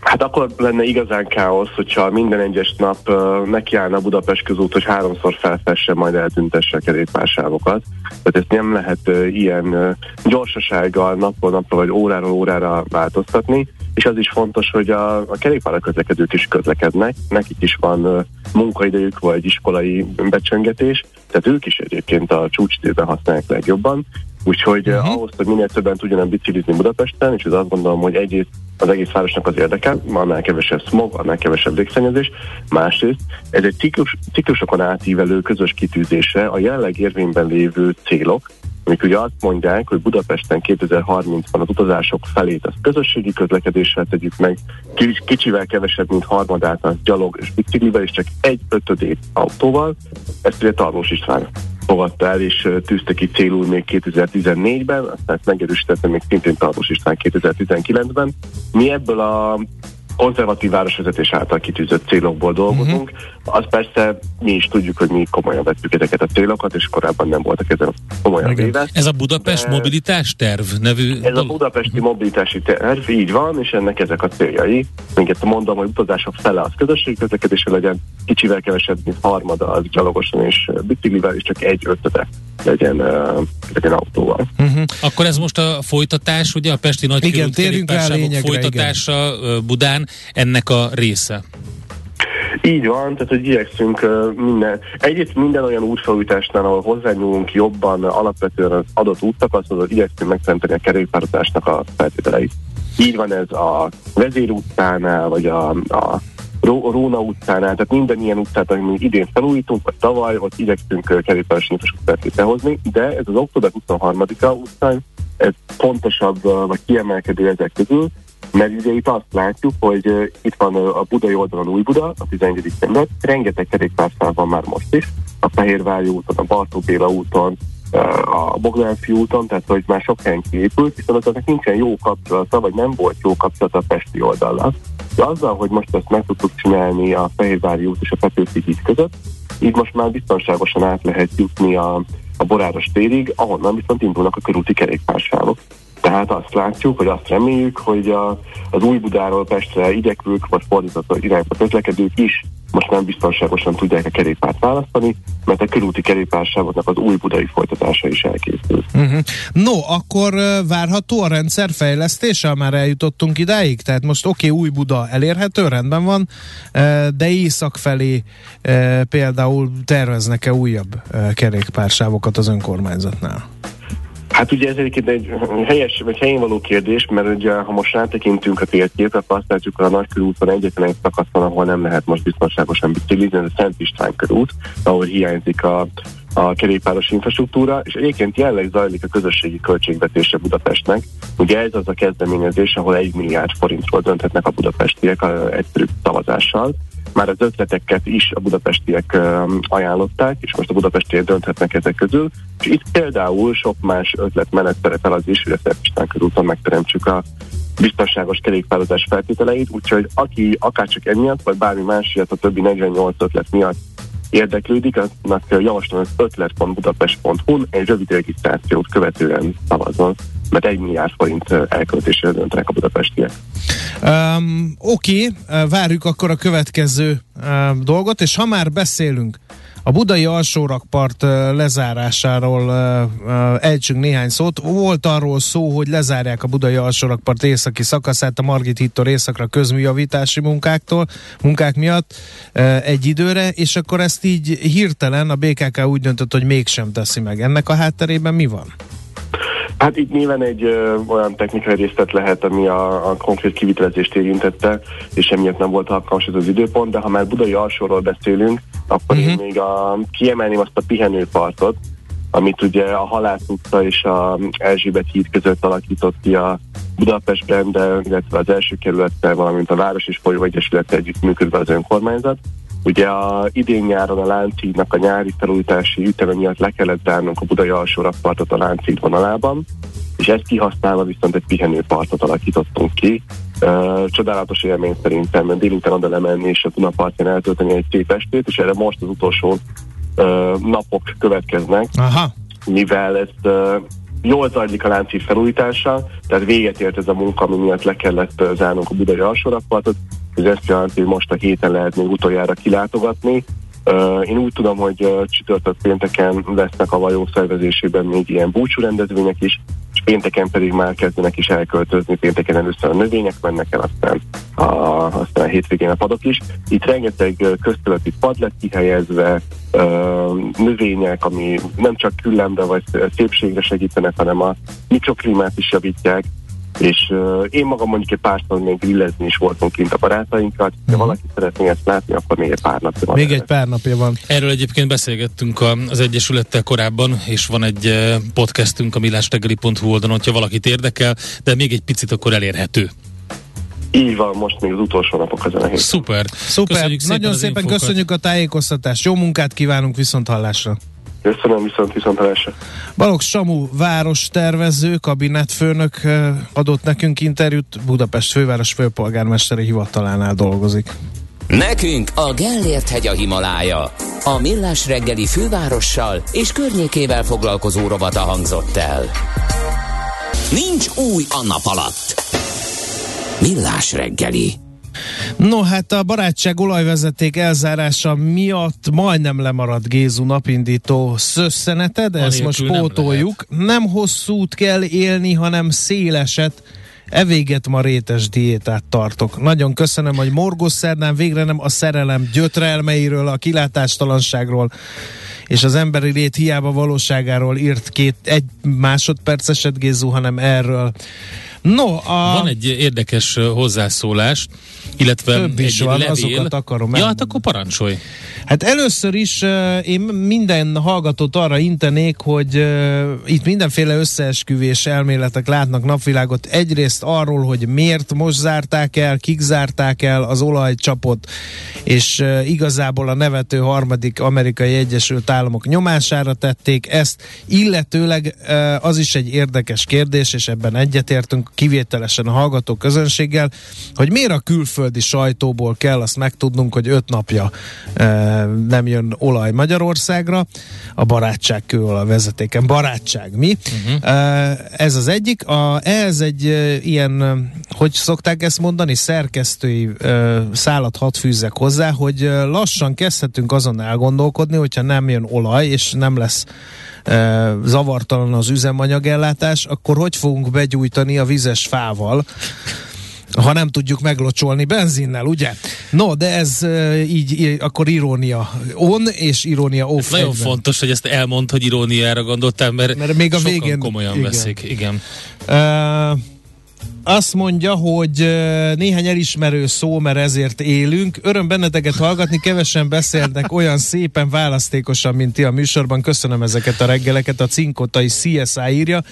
Hát akkor lenne igazán káosz, hogyha minden egyes nap uh, nekiállna Budapest közút, hogy háromszor felfesse, majd eltüntesse a kerékpársávokat. Tehát ezt nem lehet uh, ilyen uh, gyorsasággal napról napra vagy óráról órára változtatni, és az is fontos, hogy a, a kerékpára közlekedők is közlekednek, nekik is van uh, munkaidejük vagy iskolai becsöngetés, tehát ők is egyébként a csúcstérben használják legjobban, Úgyhogy uh-huh. ahhoz, hogy minél többen tudjanak biciklizni Budapesten, és azt gondolom, hogy egyrészt az egész városnak az érdeke, annál kevesebb smog, annál kevesebb légszennyezés. Másrészt ez egy ciklus, ciklusokon átívelő közös kitűzése a jelenleg érvényben lévő célok, amik ugye azt mondják, hogy Budapesten 2030-ban az utazások felét az közösségi közlekedéssel tegyük meg, kicsivel kevesebb, mint harmadát az gyalog és biciklivel, és csak egy ötödét autóval. Ezt ugye Tarlós István fogadta el, és tűzte ki célul még 2014-ben, aztán megerősítette még szintén Tartós István 2019-ben. Mi ebből a konzervatív városvezetés által kitűzött célokból dolgozunk. Uh-huh. Az persze mi is tudjuk, hogy mi komolyan vettük ezeket a célokat, és korábban nem voltak ezen komolyan véve. Ez a Budapest de mobilitás terv nevű? Ez a budapesti uh-huh. mobilitási terv, így van, és ennek ezek a céljai. Minket mondom, hogy utazások fele az közösségi közlekedésre legyen, kicsivel kevesebb, mint harmada az gyalogosan és biciklivel, és csak egy ötöde legyen, uh, legyen autóval. Uh-huh. Akkor ez most a folytatás, ugye a Pesti Nagy igen, térjünk rá folytatása igen. Budán ennek a része. Így van, tehát hogy igyekszünk uh, minden, egyrészt minden olyan útfelújításnál, ahol hozzányúlunk jobban alapvetően az adott útszakaszhoz, igyekszünk megteremteni a kerékpározásnak a feltételeit. Így van ez a vezérútánál, vagy a, a Róna utcánál, tehát minden ilyen utcát, amit idén felújítunk, vagy tavaly, ott igyekszünk kerékpáros infrastruktúrát behozni, de ez az október 23-a utcán, ez fontosabb vagy kiemelkedő ezek közül, mert ugye itt azt látjuk, hogy itt van a budai oldalon új Buda, a 11. kerület, rengeteg kerékpárszál van már most is, a Fehérvári úton, a Bartók Béla úton, a Bogdánfi úton, tehát hogy már sok helyen kiépült, viszont azoknak nincsen jó kapcsolata, vagy nem volt jó kapcsolata a Pesti oldallal. De azzal, hogy most ezt meg tudtuk csinálni a Fehérvári út és a Petőfi híd között, így most már biztonságosan át lehet jutni a, a Boráros térig, ahonnan viszont indulnak a körúti kerékpársávok. Tehát azt látjuk, hogy azt reméljük, hogy a, az új Budáról Pestre igyekvők, vagy fordított irányba közlekedők is most nem biztonságosan tudják a kerékpárt választani, mert a körúti kerékpársávoknak az új budai folytatása is elkészült. Uh-huh. No, akkor várható a rendszer fejlesztése, már eljutottunk idáig? Tehát most oké, okay, új Buda elérhető, rendben van, de észak felé például terveznek-e újabb kerékpársávokat az önkormányzatnál? Hát ugye ez egyébként egy helyes, vagy helyén való kérdés, mert ugye ha most rátekintünk a térképre, azt látjuk, hogy a Nagykörúton egyetlen egy szakasz van, ahol nem lehet most biztonságosan biciklizni, ez a Szent István körút, ahol hiányzik a, a kerékpáros infrastruktúra, és egyébként jelenleg zajlik a közösségi költségvetése Budapestnek. Ugye ez az a kezdeményezés, ahol egy milliárd forintról dönthetnek a budapestiek a egyszerű szavazással, már az ötleteket is a budapestiek ajánlották, és most a budapestiek dönthetnek ezek közül. És itt például sok más ötlet menet szerepel az is, hogy a Szerpistán körúton megteremtsük a biztonságos kerékpározás feltételeit, úgyhogy aki akárcsak emiatt, vagy bármi más, a többi 48 ötlet miatt érdeklődik, aznak javaslom az ötlet.budapest.hu egy rövid regisztrációt követően szavazzon mert egy milliárd forint elköltésére döntenek a budapestiek. Um, Oké, várjuk akkor a következő um, dolgot, és ha már beszélünk a budai alsórakpart lezárásáról ejtsünk néhány szót. Volt arról szó, hogy lezárják a budai alsórakpart északi szakaszát a Margit hittól északra közműjavítási munkáktól, munkák miatt egy időre, és akkor ezt így hirtelen a BKK úgy döntött, hogy mégsem teszi meg. Ennek a hátterében mi van? Hát itt nyilván egy ö, olyan technikai részlet lehet, ami a, a konkrét kivitelezést érintette, és emiatt nem volt alkalmas ez az időpont, de ha már budai alsóról beszélünk, akkor uh-huh. én mhm. még a, kiemelném azt a pihenőpartot, amit ugye a Halász utca és a Erzsébet híd között alakított ki a Budapestben, de illetve az első kerülettel, valamint a Város és Folyó Egyesülettel együtt működve az önkormányzat. Ugye a idén nyáron a Lánchídnak a nyári felújítási üteme miatt le kellett zárnunk a budai alsó rakpartot a Lánchíd vonalában, és ezt kihasználva viszont egy pihenőpartot alakítottunk ki. Uh, csodálatos élmény szerintem délután oda lemenni és a Dunapartján eltölteni egy szép estét, és erre most az utolsó uh, napok következnek, Aha. mivel ezt uh, Jól zajlik a láncít felújítása, tehát véget ért ez a munka, ami miatt le kellett zárnunk a budai alsórakpartot. Ez ezt jelenti, hogy most a héten lehet még utoljára kilátogatni. Én úgy tudom, hogy csütörtök pénteken lesznek a vajó szervezésében még ilyen búcsú rendezvények is, pénteken pedig már kezdenek is elköltözni, pénteken először a növények mennek el, aztán a, aztán a hétvégén a padok is. Itt rengeteg közteleti pad lett kihelyezve, növények, ami nem csak küllembe vagy szépségre segítenek, hanem a mikroklímát is javítják, és uh, én magam mondjuk egy párszor még grillezni is voltunk kint a barátainkat, ha uh-huh. valaki szeretné ezt látni, akkor még egy pár napja van. Még egy pár napja van. Erről egyébként beszélgettünk az Egyesülettel korábban, és van egy podcastünk a millástegeli.hu oldalon, hogyha valakit érdekel, de még egy picit akkor elérhető. Így van, most még az utolsó napok ezen a héten. Szuper. Szuper. Köszönjük szépen Nagyon szépen infokat. köszönjük a tájékoztatást. Jó munkát kívánunk viszont hallásra. Köszönöm, viszont viszontalásra. Balogh Samu város tervező, kabinetfőnök adott nekünk interjút, Budapest főváros főpolgármesteri hivatalánál dolgozik. Nekünk a Gellért hegy a Himalája. A Millás reggeli fővárossal és környékével foglalkozó rovata hangzott el. Nincs új a nap alatt. Millás reggeli. No hát a barátság olajvezeték elzárása miatt majdnem lemaradt Gézu napindító szösszenete, de ezt most pótoljuk. Nem, nem hosszút kell élni, hanem széleset. Evéget ma rétes diétát tartok. Nagyon köszönöm, hogy Morgos Szerdán végre nem a szerelem gyötrelmeiről, a kilátástalanságról és az emberi lét hiába valóságáról írt két egy másodperceset Gézu, hanem erről. No, a... Van egy érdekes hozzászólás, illetve Több is egy van, levél. azokat akarom Ja, hát akkor parancsolj. Hát először is uh, én minden hallgatót arra intenék, hogy uh, itt mindenféle összeesküvés elméletek látnak napvilágot. Egyrészt arról, hogy miért most zárták el, kik zárták el az olajcsapot, és uh, igazából a nevető harmadik amerikai Egyesült Államok nyomására tették ezt, illetőleg uh, az is egy érdekes kérdés, és ebben egyetértünk kivételesen a hallgató közönséggel, hogy miért a külföldi sajtóból kell azt megtudnunk, hogy öt napja uh, nem jön olaj Magyarországra, a barátság kő a vezetéken. Barátság, mi? Uh-huh. Ez az egyik. A, ez egy ilyen, hogy szokták ezt mondani, szerkesztői szállat hat fűzek hozzá, hogy lassan kezdhetünk azon elgondolkodni, hogyha nem jön olaj, és nem lesz zavartalan az üzemanyagellátás, akkor hogy fogunk begyújtani a vizes fával ha nem tudjuk meglocsolni benzinnel, ugye? No, de ez így, így, akkor irónia on és irónia off. Ez nagyon fontos, hogy ezt elmond, hogy iróniára gondoltál, mert, mert még a végén komolyan igen. veszik. Igen. Uh, azt mondja, hogy néhány elismerő szó, mert ezért élünk. Öröm benneteket hallgatni, kevesen beszélnek olyan szépen választékosan, mint ti a műsorban. Köszönöm ezeket a reggeleket. A cinkotai CSI írja,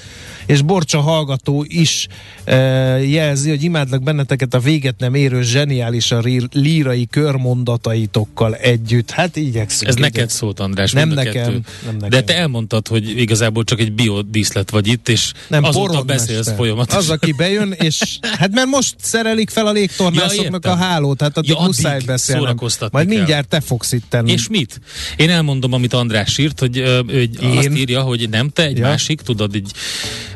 és Borcsa hallgató is jelzi, hogy imádlak benneteket a véget nem érő a lírai körmondataitokkal együtt. Hát igyekszünk. Ez neked szólt, András. Nem nekem, nem nekem. De te elmondtad, hogy igazából csak egy biodíszlet vagy itt, és nem, azóta beszélsz folyamatosan. Az, aki bejön, és hát mert most szerelik fel a légtornászoknak ja, a hálót, hát addig, ja, addig muszáj beszélnem. Majd kell. mindjárt te fogsz itt tenni. És mit? Én elmondom, amit András írt, hogy, hogy Én? azt írja, hogy nem te, egy ja. másik, tudod, egy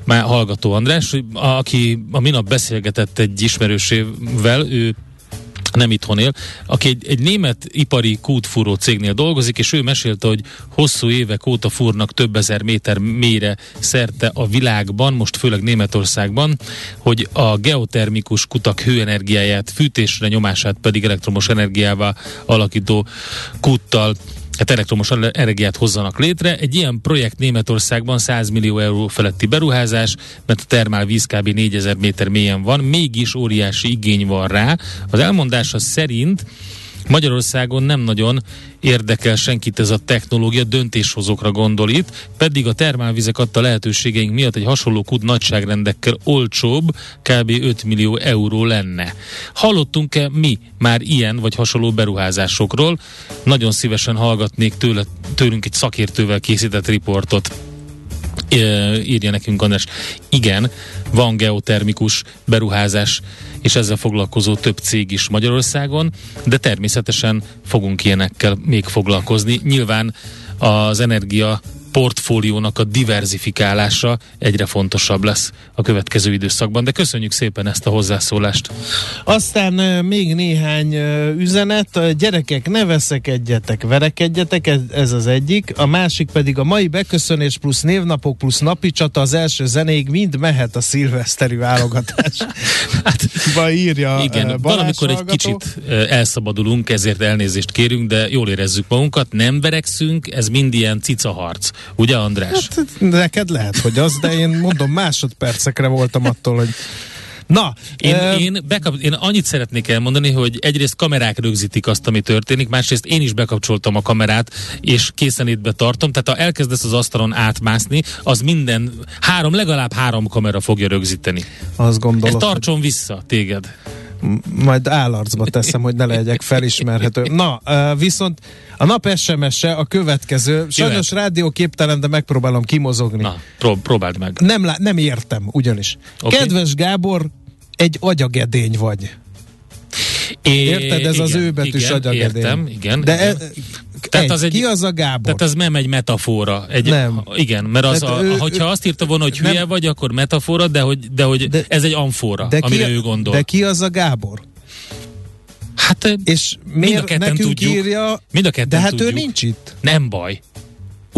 már hallgató András, aki a minap beszélgetett egy ismerősével, ő nem itthon él, aki egy, egy német ipari kútfúró cégnél dolgozik, és ő mesélte, hogy hosszú évek óta fúrnak több ezer méter mélyre szerte a világban, most főleg Németországban, hogy a geotermikus kutak hőenergiáját, fűtésre nyomását pedig elektromos energiává alakító kúttal hát elektromos energiát hozzanak létre. Egy ilyen projekt Németországban 100 millió euró feletti beruházás, mert a termál víz kb. 4000 méter mélyen van, mégis óriási igény van rá. Az elmondása szerint Magyarországon nem nagyon érdekel senkit ez a technológia, döntéshozókra gondol itt, pedig a termálvizek adta lehetőségeink miatt egy hasonló kút nagyságrendekkel olcsóbb, kb. 5 millió euró lenne. Hallottunk-e mi már ilyen vagy hasonló beruházásokról? Nagyon szívesen hallgatnék tőle, tőlünk egy szakértővel készített riportot írja nekünk András. Igen, van geotermikus beruházás és ezzel foglalkozó több cég is Magyarországon, de természetesen fogunk ilyenekkel még foglalkozni. Nyilván az energia portfóliónak a diversifikálása egyre fontosabb lesz a következő időszakban. De köszönjük szépen ezt a hozzászólást. Aztán még néhány üzenet. A Gyerekek, ne veszekedjetek, verekedjetek, ez, az egyik. A másik pedig a mai beköszönés plusz névnapok plusz napi csata az első zenéig mind mehet a szilveszteri válogatás. hát, ba írja Igen, Balázs valamikor egy kicsit elszabadulunk, ezért elnézést kérünk, de jól érezzük magunkat, nem verekszünk, ez mind ilyen cicaharc. Ugye András? Hát, neked lehet, hogy az, de én mondom, másodpercekre voltam attól, hogy Na, Én, ö, én, bekap, én annyit szeretnék elmondani, hogy egyrészt kamerák rögzítik azt, ami történik, másrészt én is bekapcsoltam a kamerát, és készenlétbe tartom, tehát ha elkezdesz az asztalon átmászni, az minden, három, legalább három kamera fogja rögzíteni. azt gondolom, hogy tartson vissza téged. Majd állarcba teszem, hogy ne legyek felismerhető. Na, viszont a nap SMS-e a következő. Sajnos rádióképtelen, de megpróbálom kimozogni. Na, prób- próbáld meg. Nem, lá- nem értem, ugyanis. Oké. Kedves Gábor, egy agyagedény vagy. É, Érted? Ez az igen, ő betűs igen, agyagedény. Értem, igen. De igen. e, Tehát egy, az egy- ki az a Gábor? Tehát ez nem egy metafora. Egy, Nem. Igen, mert az, Tehát a, ő- hogyha ő- azt írta volna, hogy nem. hülye vagy, akkor metafora, de hogy, de hogy De- ez egy amfora, de ki, amire ő gondol. de ki az a Gábor? hát És mind a ketten nekünk tudjuk. írja? Mind a ketten De hát tudjuk. ő nincs itt. Nem baj.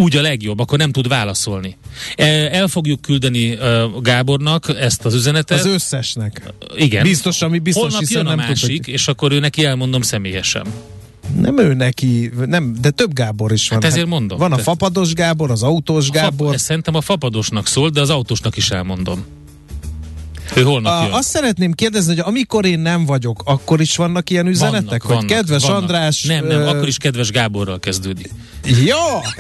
Úgy a legjobb, akkor nem tud válaszolni. E, El fogjuk küldeni Gábornak ezt az üzenetet. Az összesnek. Igen. Biztos, ami biztos, Holnap hiszen jön a nem másik, tudjuk. és akkor ő neki elmondom személyesen. Nem ő neki, nem, de több Gábor is van. Hát ezért mondom. Van a fapados Gábor, az autós A Gábor. Fap, ez szerintem a fapadosnak szól, de az autósnak is elmondom. Ő holnap jön. A, azt szeretném kérdezni, hogy amikor én nem vagyok, akkor is vannak ilyen üzenetek? Vannak, hogy vannak, kedves vannak. András... Nem, nem, ö, akkor is kedves Gáborral kezdődik. Ja!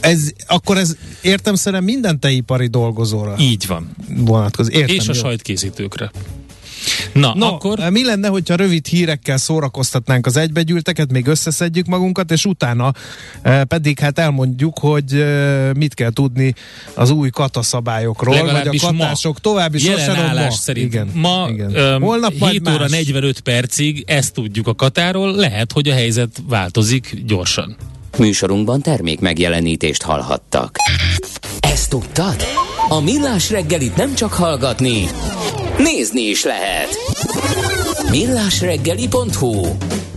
Ez, akkor ez értem szerint minden teipari dolgozóra Így van. vonatkozik. Értem, És a jó. sajtkészítőkre. Na, No, akkor... mi lenne, hogyha rövid hírekkel szórakoztatnánk az egybegyűlteket, még összeszedjük magunkat, és utána eh, pedig hát elmondjuk, hogy eh, mit kell tudni az új kataszabályokról, vagy a Legalábbis ma. katások további sorsáról szerint. Igen, ma igen. Öm, Holnap majd 7 óra más. 45 percig ezt tudjuk a Katáról, lehet, hogy a helyzet változik gyorsan. Műsorunkban termék megjelenítést hallhattak. Ezt tudtad? A Millás reggelit nem csak hallgatni, nézni is lehet. Millásreggeli.hu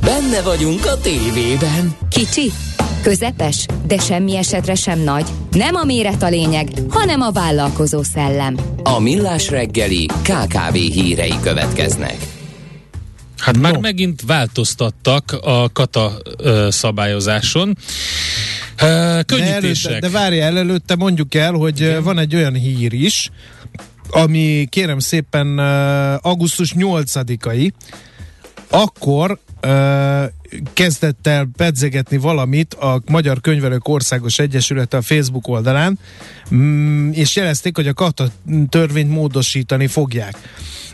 Benne vagyunk a tévében. Kicsi, közepes, de semmi esetre sem nagy. Nem a méret a lényeg, hanem a vállalkozó szellem. A Millás reggeli KKV hírei következnek. Hát már megint változtattak a kata ö, szabályozáson. Ö, De, előtte, könnyítések. de várjál, előtte mondjuk el, hogy Igen. van egy olyan hír is, ami kérem szépen augusztus 8-ai, akkor kezdett el pedzegetni valamit a Magyar Könyvelők Országos Egyesülete a Facebook oldalán, mm, és jelezték, hogy a kata törvényt módosítani fogják.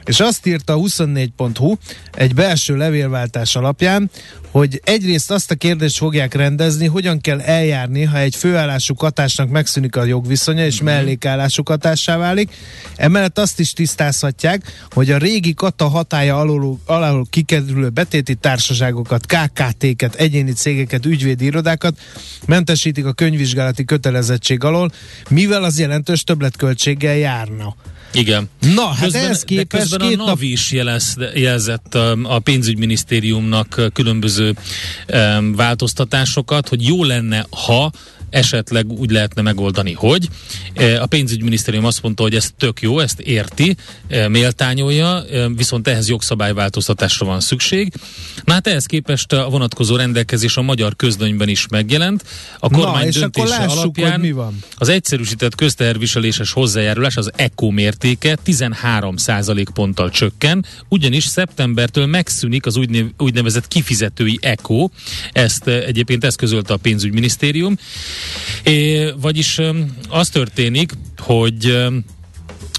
És azt írta a 24.hu egy belső levélváltás alapján, hogy egyrészt azt a kérdést fogják rendezni, hogyan kell eljárni, ha egy főállású katásnak megszűnik a jogviszonya, és mellékállású katássá válik. Emellett azt is tisztázhatják, hogy a régi kata hatája alól, alól kikerülő betéti társaságokat, KKT-ket, egyéni cégeket, ügyvédi irodákat mentesítik a könyvvizsgálati kötelezettség alól, mivel az jelentős többletköltséggel járna. Igen. Na, hát ehhez de képest közben a nap- NAV is jelez, jelzett um, a pénzügyminisztériumnak uh, különböző um, változtatásokat, hogy jó lenne, ha esetleg úgy lehetne megoldani, hogy eh, a pénzügyminisztérium azt mondta, hogy ez tök jó, ezt érti, eh, méltányolja, eh, viszont ehhez jogszabályváltoztatásra van szükség. Na hát ehhez képest a vonatkozó rendelkezés a magyar közlönyben is megjelent. A Na, kormány akkor döntése lássuk, alapján mi van. az egyszerűsített közteherviseléses hozzájárulás, az ECO mértéke 13 ponttal csökken, ugyanis szeptembertől megszűnik az úgynev, úgynevezett kifizetői ECO, ezt egyébként ezt közölte a pénzügyminisztérium, é, vagyis az történik, hogy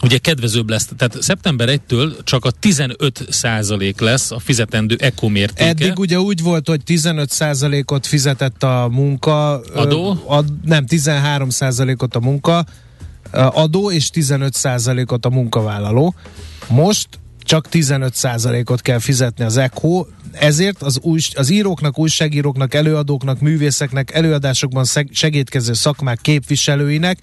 ugye kedvezőbb lesz, tehát szeptember 1-től csak a 15% lesz a fizetendő ECO mértéke. Eddig ugye úgy volt, hogy 15%-ot fizetett a munka... Adó? Ad, nem, 13%-ot a munka adó, és 15%-ot a munkavállaló. Most csak 15%-ot kell fizetni az ECHO, ezért az, új, az íróknak, újságíróknak, előadóknak, művészeknek, előadásokban segítkező szakmák képviselőinek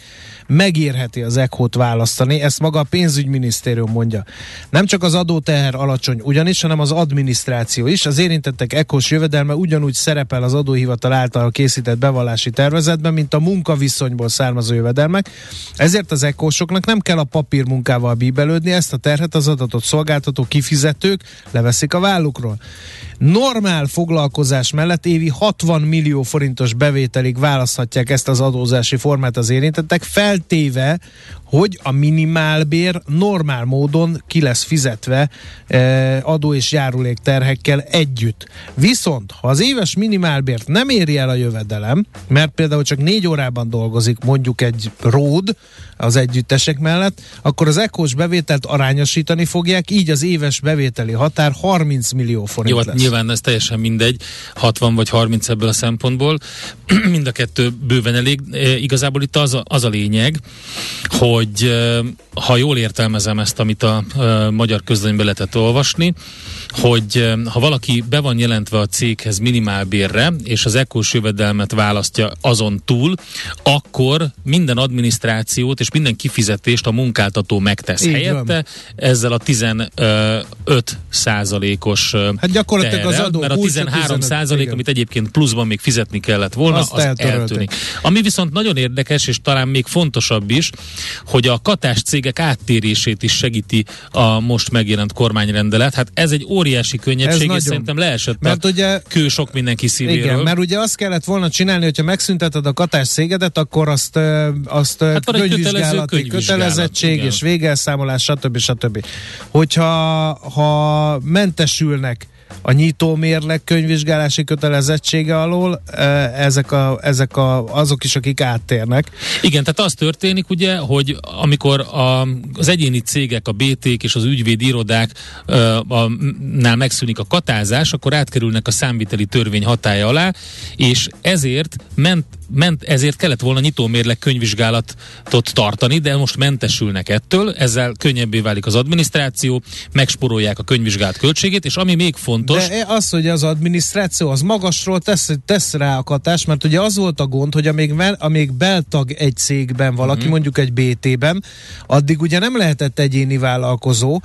megérheti az ECHO-t választani, ezt maga a pénzügyminisztérium mondja. Nem csak az adóteher alacsony ugyanis, hanem az adminisztráció is. Az érintettek ECHO-s jövedelme ugyanúgy szerepel az adóhivatal által készített bevallási tervezetben, mint a munkaviszonyból származó jövedelmek. Ezért az ECHO-soknak nem kell a papírmunkával bíbelődni, ezt a terhet az adatot szolgáltató kifizetők leveszik a vállukról. Normál foglalkozás mellett évi 60 millió forintos bevételig választhatják ezt az adózási formát az érintettek, feltéve, hogy a minimálbér normál módon ki lesz fizetve eh, adó és járulék terhekkel együtt. Viszont, ha az éves minimálbért nem éri el a jövedelem, mert például csak négy órában dolgozik mondjuk egy ród az együttesek mellett, akkor az ekos bevételt arányosítani fogják, így az éves bevételi határ 30 millió forint Jó, lesz. nyilván ez teljesen mindegy, 60 vagy 30 ebből a szempontból. Mind a kettő bőven elég. E, igazából itt az a, az a lényeg, hogy e, ha jól értelmezem ezt, amit a e, magyar közlönyben lehetett olvasni, hogy ha valaki be van jelentve a céghez minimálbérre, és az ekkós jövedelmet választja azon túl, akkor minden adminisztrációt és minden kifizetést a munkáltató megtesz Így helyette, van. ezzel a 15 százalékos Hát gyakorlatilag az terrel, adó mert a kulcsa 13 15, százalék, igen. amit egyébként pluszban még fizetni kellett volna, Azt az eltűnik. Ami viszont nagyon érdekes, és talán még fontosabb is, hogy a katás cégek áttérését is segíti a most megjelent kormányrendelet. Hát ez egy óriási könnyebbség, nagyon. és szerintem leesett Mert a ugye kő sok mindenki szívéről. Igen, mert ugye azt kellett volna csinálni, hogyha megszünteted a katás szégedet, akkor azt, azt hát van kötelező könyvvizsgálati könyvvizsgálat, kötelezettség igen. és végelszámolás, stb. stb. Hogyha ha mentesülnek a nyitó mérleg könyvvizsgálási kötelezettsége alól, ö, ezek, a, ezek a, azok is, akik áttérnek. Igen, tehát az történik ugye, hogy amikor a, az egyéni cégek, a BT-k és az ügyvédi irodák ö, a, nál megszűnik a katázás, akkor átkerülnek a számviteli törvény hatája alá, és ezért ment ment, ezért kellett volna nyitómérleg könyvvizsgálatot tartani, de most mentesülnek ettől, ezzel könnyebbé válik az adminisztráció, megsporolják a könyvvizsgálat költségét, és ami még fontos, De az, hogy az adminisztráció az magasról tesz, tesz rá a katás, mert ugye az volt a gond, hogy amíg, amíg beltag egy cégben valaki, uh-huh. mondjuk egy BT-ben, addig ugye nem lehetett egyéni vállalkozó, uh,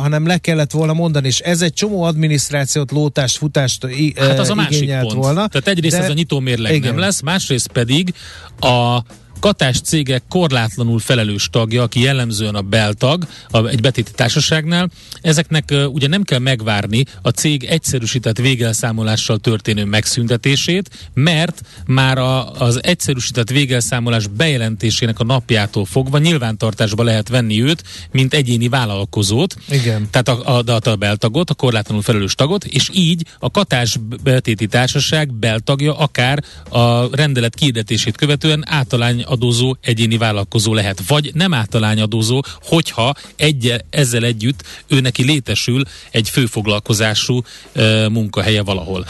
hanem le kellett volna mondani, és ez egy csomó adminisztrációt, lótást, futást i, Hát az a uh, másik pont. volna. Tehát egyrészt de- ez a nyitómérleg igen. nem lesz, másrészt pedig a katás cégek korlátlanul felelős tagja, aki jellemzően a beltag a, egy betéti társaságnál, ezeknek uh, ugye nem kell megvárni a cég egyszerűsített végelszámolással történő megszüntetését, mert már a, az egyszerűsített végelszámolás bejelentésének a napjától fogva nyilvántartásba lehet venni őt, mint egyéni vállalkozót, Igen. tehát a, a, a, a beltagot, a korlátlanul felelős tagot, és így a katás betéti társaság beltagja akár a rendelet kiirdetését követően általány adózó egyéni vállalkozó lehet, vagy nem általány adózó, hogyha egy, ezzel együtt ő neki létesül egy főfoglalkozású e, munkahelye valahol.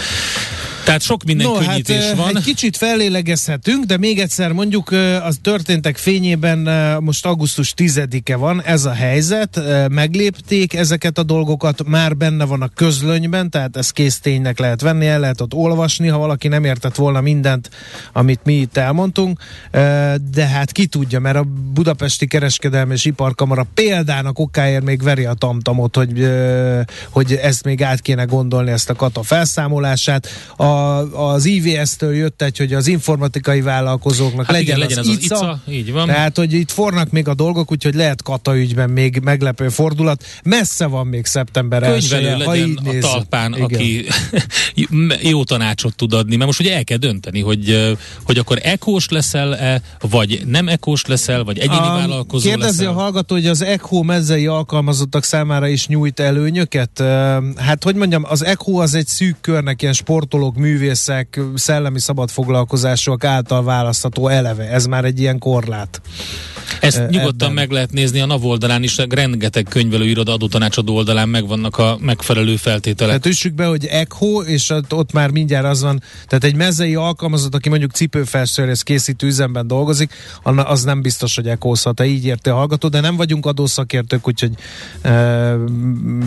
Tehát sok minden no, könnyítés hát, van. Egy kicsit fellélegezhetünk, de még egyszer mondjuk az történtek fényében most augusztus 10-e van, ez a helyzet, meglépték ezeket a dolgokat, már benne van a közlönyben, tehát ez készténynek lehet venni, el lehet ott olvasni, ha valaki nem értett volna mindent, amit mi itt elmondtunk, de hát ki tudja, mert a Budapesti Kereskedelmi és Iparkamara példának okáért még veri a tamtamot, hogy, hogy ezt még át kéne gondolni, ezt a kata felszámolását. A az IVS-től jött egy, hogy az informatikai vállalkozóknak Hát legyen, igen, legyen az, az az ICA, ICA, így van. Tehát, hogy itt fornak még a dolgok, úgyhogy lehet kata ügyben még meglepő fordulat. Messze van még szeptember 1 könyvelő ha legyen így a nézzük. talpán, Igen. aki jó tanácsot tud adni, mert most ugye el kell dönteni, hogy, hogy akkor ekós leszel-e, vagy nem ekós leszel, vagy egyéni A- vállalkozó Kérdezi leszel. a hallgató, hogy az ECHO mezei alkalmazottak számára is nyújt előnyöket. Hát, hogy mondjam, az ECHO az egy szűk körnek, ilyen sportolók, művészek, szellemi szabadfoglalkozások által választható eleve. Ez már egy ilyen korlát. Ezt Ö, nyugodtan ebben. meg lehet nézni a NAV oldalán is, rengeteg könyvelőiroda adótanácsadó oldalán megvannak a megfelelő feltételek. Tehát üssük be, hogy ECHO, és ott- már mindjárt az van, tehát egy mezei alkalmazott, aki mondjuk cipőfelszerelés készítő üzemben dolgozik, az nem biztos, hogy ECHO-zhat, te így érte a hallgató, de nem vagyunk adószakértők, úgyhogy e,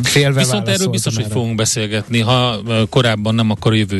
félve Viszont erről biztos, hogy erre. fogunk beszélgetni, ha korábban nem, akkor jövő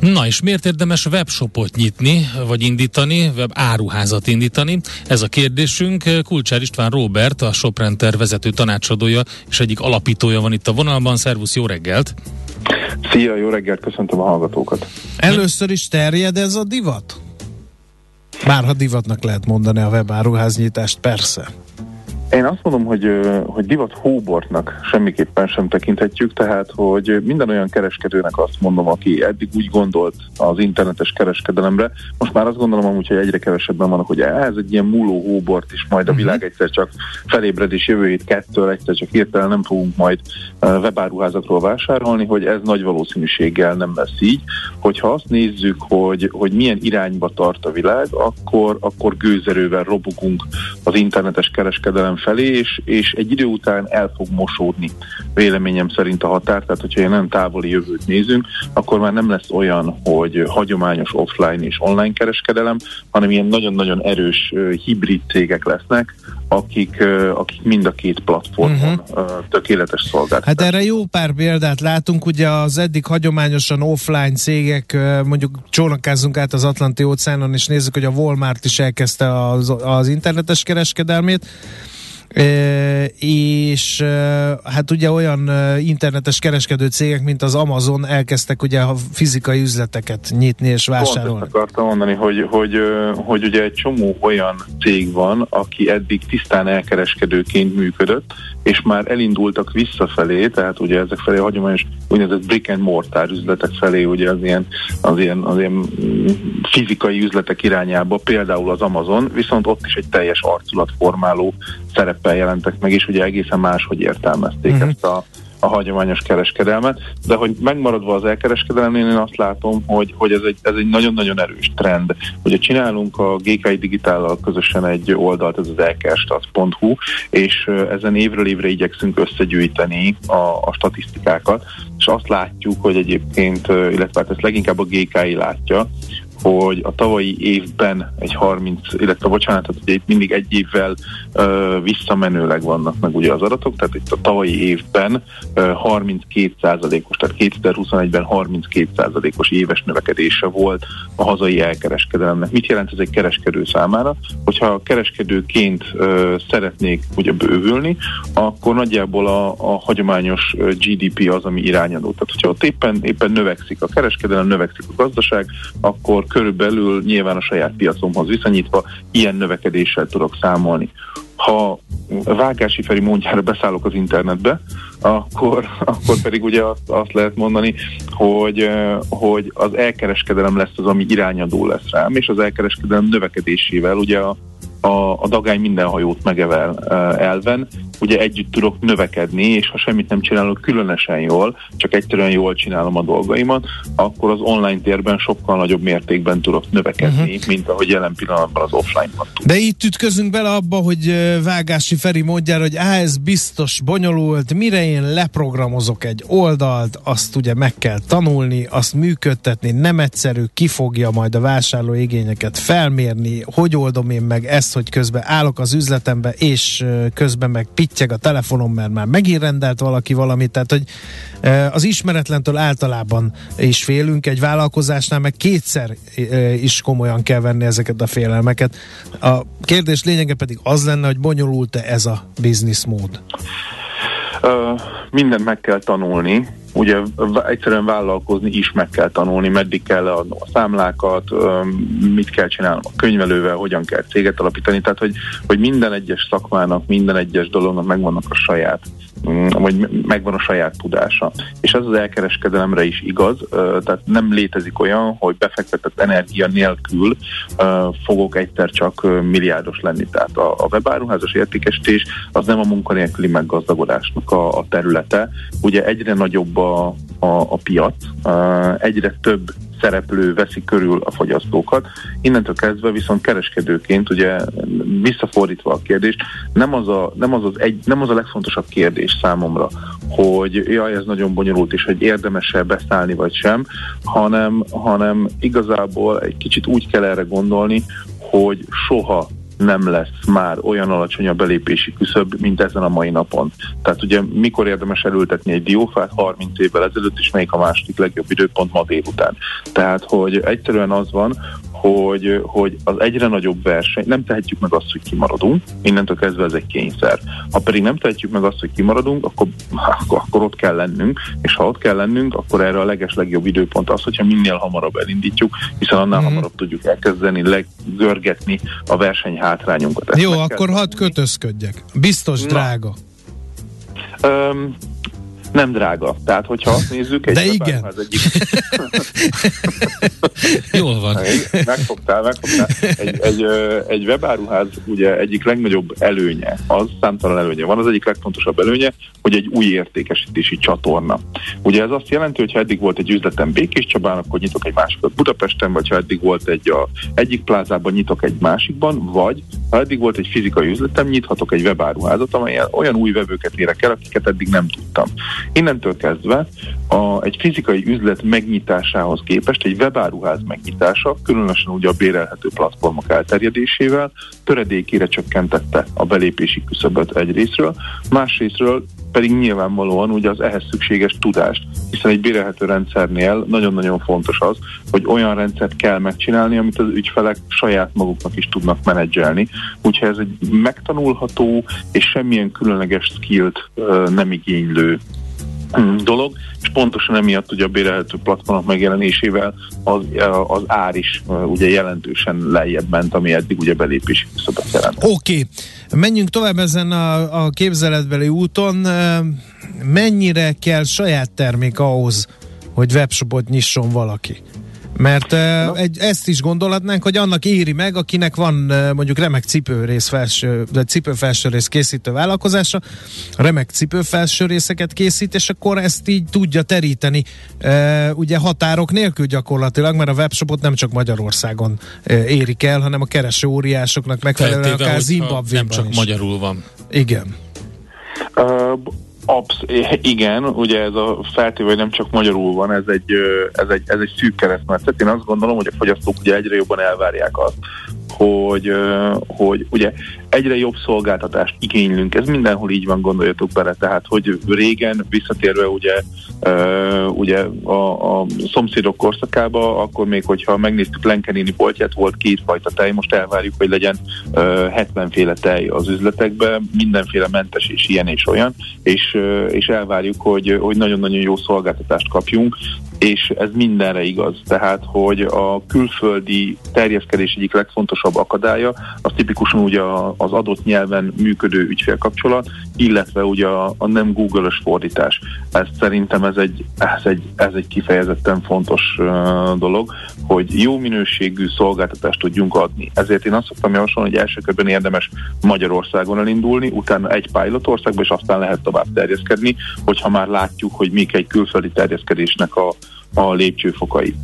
Na és miért érdemes webshopot nyitni, vagy indítani, web áruházat indítani? Ez a kérdésünk. Kulcsár István Robert, a Shoprenter vezető tanácsadója és egyik alapítója van itt a vonalban. Szervusz, jó reggelt! Szia, jó reggelt, köszöntöm a hallgatókat. Először is terjed ez a divat? Bárha divatnak lehet mondani a webáruháznyitást, persze. Én azt mondom, hogy, hogy divat hóbortnak semmiképpen sem tekinthetjük, tehát hogy minden olyan kereskedőnek azt mondom, aki eddig úgy gondolt az internetes kereskedelemre, most már azt gondolom amúgy, hogy egyre kevesebben vannak, hogy ez egy ilyen múló hóbort is, majd a világ egyszer csak felébred, és jövő hét kettől egyszer csak hirtelen nem fogunk majd webáruházakról vásárolni, hogy ez nagy valószínűséggel nem lesz így. Hogyha azt nézzük, hogy, hogy milyen irányba tart a világ, akkor, akkor gőzerővel robogunk az internetes kereskedelem felé, és, és egy idő után el fog mosódni véleményem szerint a határ, tehát hogyha ilyen nem távoli jövőt nézünk, akkor már nem lesz olyan, hogy hagyományos offline és online kereskedelem, hanem ilyen nagyon-nagyon erős hibrid cégek lesznek, akik, akik mind a két platformon uh-huh. tökéletes szolgáltatást. Hát erre jó pár példát látunk, ugye az eddig hagyományosan offline cégek, mondjuk csónakázzunk át az Atlanti óceánon, és nézzük, hogy a Walmart is elkezdte az, az internetes kereskedelmét, és hát ugye olyan internetes kereskedő cégek, mint az Amazon elkezdtek ugye a fizikai üzleteket nyitni és Pont vásárolni. ezt akartam mondani, hogy, hogy, hogy ugye egy csomó olyan cég van, aki eddig tisztán elkereskedőként működött, és már elindultak visszafelé, tehát ugye ezek felé a hagyományos úgynevezett brick and mortar üzletek felé, ugye az ilyen, az ilyen, az ilyen fizikai üzletek irányába, például az Amazon, viszont ott is egy teljes arculatformáló szereppel jelentek meg, és ugye egészen máshogy értelmezték uh-huh. ezt a a hagyományos kereskedelmet, de hogy megmaradva az elkereskedelemnél, én azt látom, hogy, hogy ez, egy, ez egy nagyon-nagyon erős trend. Ugye csinálunk a GKI Digitállal közösen egy oldalt, ez az elkerstat.hu, és ezen évről évre igyekszünk összegyűjteni a, a statisztikákat, és azt látjuk, hogy egyébként, illetve hát ezt leginkább a GKI látja, hogy a tavalyi évben egy 30, illetve bocsánat, tehát ugye itt mindig egy évvel ö, visszamenőleg vannak meg ugye az adatok, tehát itt a tavalyi évben ö, 32 os tehát 2021-ben 32 os éves növekedése volt a hazai elkereskedelemnek. Mit jelent ez egy kereskedő számára? Hogyha kereskedőként ö, szeretnék ugye bővülni, akkor nagyjából a, a hagyományos GDP az, ami irányadó. Tehát, hogyha ott éppen, éppen növekszik a kereskedelem, növekszik a gazdaság, akkor körülbelül nyilván a saját piacomhoz viszonyítva ilyen növekedéssel tudok számolni. Ha Vágási Feri mondjára beszállok az internetbe, akkor, akkor pedig ugye azt, azt lehet mondani, hogy, eh, hogy az elkereskedelem lesz az, ami irányadó lesz rám, és az elkereskedelem növekedésével ugye a, a, a dagály minden hajót megevel eh, elven, ugye együtt tudok növekedni, és ha semmit nem csinálok különösen jól, csak egyszerűen jól csinálom a dolgaimat, akkor az online térben sokkal nagyobb mértékben tudok növekedni, uh-huh. mint ahogy jelen pillanatban az offline-ban tud. De itt ütközünk bele abba, hogy Vágási Feri mondja, hogy á, ez biztos bonyolult, mire én leprogramozok egy oldalt, azt ugye meg kell tanulni, azt működtetni, nem egyszerű, ki fogja majd a vásárló igényeket felmérni, hogy oldom én meg ezt, hogy közben állok az üzletembe, és közben meg pittyeg a telefonom, mert már megint rendelt valaki valamit, tehát hogy ö, az ismeretlentől általában is félünk, egy vállalkozásnál meg kétszer ö, is komolyan kell venni ezeket a félelmeket. A kérdés lényege pedig az lenne, hogy bonyolult-e ez a bizniszmód. Ö, mindent meg kell tanulni, ugye egyszerűen vállalkozni is meg kell tanulni, meddig kell leadnom a számlákat, mit kell csinálnom a könyvelővel, hogyan kell céget alapítani, tehát hogy, hogy minden egyes szakmának, minden egyes dolognak megvannak a saját Mm, vagy megvan a saját tudása. És ez az elkereskedelemre is igaz, tehát nem létezik olyan, hogy befektetett energia nélkül fogok egyszer csak milliárdos lenni. Tehát a webáruházas értékesítés az nem a munkanélküli meggazdagodásnak a, a területe. Ugye egyre nagyobb a, a, a piac, egyre több szereplő veszi körül a fogyasztókat. Innentől kezdve viszont kereskedőként, ugye visszafordítva a kérdést, nem az a, nem az, az egy, nem az a legfontosabb kérdés számomra, hogy jaj, ez nagyon bonyolult, és hogy érdemes-e beszállni vagy sem, hanem, hanem igazából egy kicsit úgy kell erre gondolni, hogy soha nem lesz már olyan alacsony a belépési küszöb, mint ezen a mai napon. Tehát ugye mikor érdemes elültetni egy diófát 30 évvel ezelőtt, és melyik a második legjobb időpont ma délután. Tehát, hogy egyszerűen az van, hogy, hogy az egyre nagyobb verseny, nem tehetjük meg azt, hogy kimaradunk, innentől kezdve ez egy kényszer. Ha pedig nem tehetjük meg azt, hogy kimaradunk, akkor, akkor, akkor ott kell lennünk, és ha ott kell lennünk, akkor erre a leges legjobb időpont az, hogyha minél hamarabb elindítjuk, hiszen annál mm. hamarabb tudjuk elkezdeni legörgetni a verseny hátrányunkat. Ezt Jó, akkor hadd kötözködjek. Biztos Na. drága. Um, nem drága. Tehát, hogyha azt nézzük, egy De igen. egyik... Jól van. Megfogtál, megfogtál. Egy, egy, egy webáruház ugye egyik legnagyobb előnye, az számtalan előnye van, az egyik legfontosabb előnye, hogy egy új értékesítési csatorna. Ugye ez azt jelenti, hogy ha eddig volt egy üzletem Békés Csabán, akkor nyitok egy másikat Budapesten, vagy ha eddig volt egy a egyik plázában, nyitok egy másikban, vagy ha eddig volt egy fizikai üzletem, nyithatok egy webáruházat, amelyen olyan új vevőket érek el, akiket eddig nem tudtam. Innentől kezdve a, egy fizikai üzlet megnyitásához képest egy webáruház megnyitása, különösen ugye a bérelhető platformok elterjedésével töredékére csökkentette a belépési küszöböt egy részről, másrésztről pedig nyilvánvalóan ugye az ehhez szükséges tudást, hiszen egy bérelhető rendszernél nagyon-nagyon fontos az, hogy olyan rendszert kell megcsinálni, amit az ügyfelek saját maguknak is tudnak menedzselni. Úgyhogy ez egy megtanulható és semmilyen különleges skillt nem igénylő dolog, és pontosan emiatt ugye a bérelhető platformok megjelenésével az, az ár is ugye jelentősen lejjebb ment, ami eddig ugye belépési küszöbet jelent. Oké, okay. menjünk tovább ezen a, a képzeletbeli úton. Mennyire kell saját termék ahhoz, hogy webshopot nyisson valaki? Mert uh, egy, ezt is gondolhatnánk, hogy annak éri meg, akinek van uh, mondjuk remek cipőrész felső, vagy cipőfelső rész készítő vállalkozása, remek cipőfelső részeket készít, és akkor ezt így tudja teríteni uh, ugye határok nélkül gyakorlatilag, mert a webshopot nem csak Magyarországon uh, érik el, hanem a kereső óriásoknak megfelelően Feltéve, akár Zimbabwe-ban Nem csak is. magyarul van. Igen. Uh, Absz, igen, ugye ez a feltéve, hogy nem csak magyarul van, ez egy, ez egy, ez egy szűk keresztmetszet. Én azt gondolom, hogy a fogyasztók ugye egyre jobban elvárják azt, hogy, hogy ugye egyre jobb szolgáltatást igénylünk, ez mindenhol így van, gondoljatok bele, tehát hogy régen visszatérve ugye, ugye a, a szomszédok korszakába, akkor még hogyha megnéztük Lenkenini boltját, volt kétfajta tej, most elvárjuk, hogy legyen 70 féle tej az üzletekben, mindenféle mentes és ilyen és olyan, és, és elvárjuk, hogy, hogy nagyon-nagyon jó szolgáltatást kapjunk, és ez mindenre igaz. Tehát, hogy a külföldi terjeszkedés egyik legfontosabb akadálya, az tipikusan ugye az adott nyelven működő ügyfélkapcsolat, illetve ugye a, a nem Google-ös fordítás. Ez szerintem ez egy, ez egy, ez egy kifejezetten fontos uh, dolog, hogy jó minőségű szolgáltatást tudjunk adni. Ezért én azt szoktam javasolni, hogy első körben érdemes Magyarországon elindulni, utána egy pilot országba, és aztán lehet tovább terjeszkedni, hogyha már látjuk, hogy mik egy külföldi terjeszkedésnek a, a lépcsőfokai.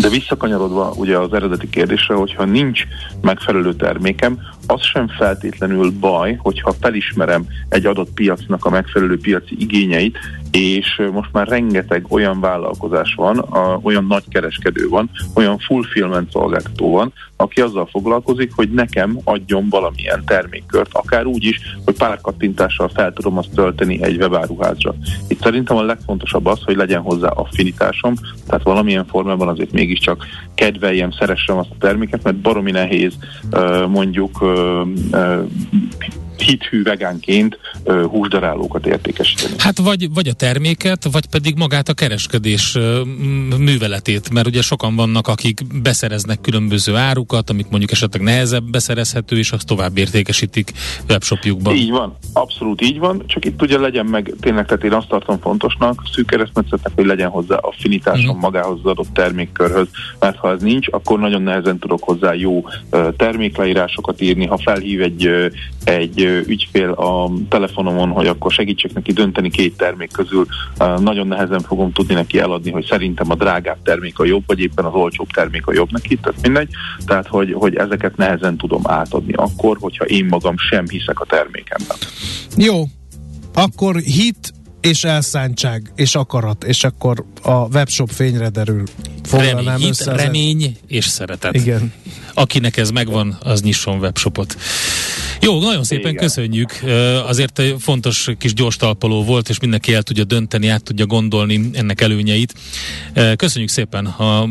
De visszakanyarodva ugye az eredeti kérdésre, hogyha nincs megfelelő termékem, az sem feltétlenül baj, hogyha felismerem egy adott piacnak a megfelelő piaci igényeit, és most már rengeteg olyan vállalkozás van, a, olyan nagy kereskedő van, olyan fulfillment szolgáltató van, aki azzal foglalkozik, hogy nekem adjon valamilyen termékkört, akár úgy is, hogy pár kattintással fel tudom azt tölteni egy webáruházra. Itt szerintem a legfontosabb az, hogy legyen hozzá affinitásom, tehát valamilyen formában azért mégiscsak kedveljem, szeressem azt a terméket, mert baromi nehéz mondjuk ö, hithű vegánként húsdarálókat értékesíteni. Hát vagy, vagy a terméket, vagy pedig magát a kereskedés műveletét, mert ugye sokan vannak, akik beszereznek különböző árukat, amik mondjuk esetleg nehezebb beszerezhető, és azt tovább értékesítik webshopjukban. Így van, abszolút így van, csak itt ugye legyen meg, tényleg, tehát én azt tartom fontosnak, szűk keresztmetszetnek, hogy legyen hozzá affinitásom uh-huh. magához az adott termékkörhöz, mert ha ez nincs, akkor nagyon nehezen tudok hozzá jó termékleírásokat írni, ha felhív egy, egy ügyfél a telefonomon, hogy akkor segítsek neki dönteni két termék közül, nagyon nehezen fogom tudni neki eladni, hogy szerintem a drágább termék a jobb, vagy éppen az olcsóbb termék a jobb neki, tehát mindegy, tehát hogy, hogy ezeket nehezen tudom átadni akkor, hogyha én magam sem hiszek a termékemben. Jó, akkor hit és elszántság és akarat, és akkor a webshop fényre derül. Foglalnám Remény, hit, remény és szeretet. Igen. Akinek ez megvan, az nyisson webshopot. Jó, nagyon szépen Igen. köszönjük. Azért egy fontos kis gyors talpaló volt, és mindenki el tudja dönteni, át tudja gondolni ennek előnyeit. Köszönjük szépen a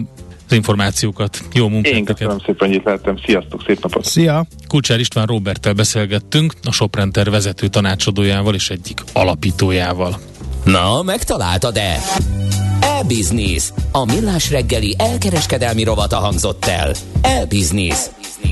az információkat. Jó munkát Én köszönöm szépen, hogy itt lehettem. Sziasztok, szép napot! Szia! Kulcsár István Roberttel beszélgettünk, a Soprenter vezető tanácsadójával és egyik alapítójával. Na, megtaláltad-e? E-Business. A millás reggeli elkereskedelmi rovata hangzott el. E-Business.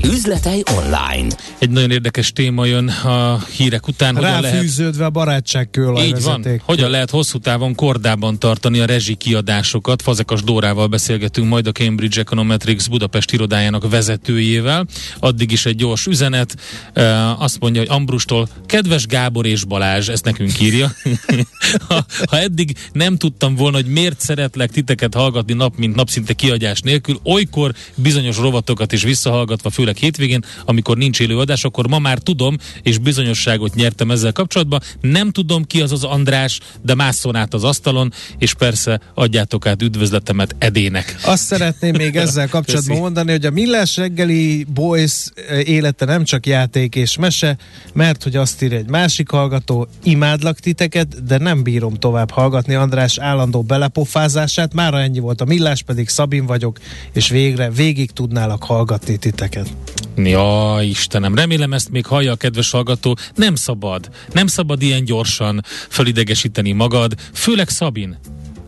Üzletei online. Egy nagyon érdekes téma jön a hírek után. Hogyan lehet Ráfűződve a barátság Így van. Hogyan lehet hosszú távon kordában tartani a rezsi kiadásokat? Fazekas Dórával beszélgetünk majd a Cambridge Econometrics Budapest irodájának vezetőjével. Addig is egy gyors üzenet. Azt mondja, hogy Ambrustól, kedves Gábor és Balázs, ezt nekünk írja. ha, ha eddig nem tudtam volna, hogy miért szeretlek titeket hallgatni nap, mint nap szinte kiadás nélkül, olykor bizonyos rovatokat is visszahallgatva, főleg hétvégén, amikor nincs élő adás, akkor ma már tudom, és bizonyosságot nyertem ezzel kapcsolatban. Nem tudom ki az az András, de másszon át az asztalon, és persze adjátok át üdvözletemet Edének. Azt szeretném még ezzel kapcsolatban Köszi. mondani, hogy a Millás reggeli Boys eh, élete nem csak játék és mese, mert hogy azt ír egy másik hallgató, imádlak titeket, de nem bírom tovább hallgatni András állandó belepofázását, már ennyi volt a Millás, pedig Szabin vagyok, és végre végig tudnálak hallgatni titeket. Ja, Istenem, remélem ezt még hallja a kedves hallgató. Nem szabad, nem szabad ilyen gyorsan fölidegesíteni magad, főleg Szabin,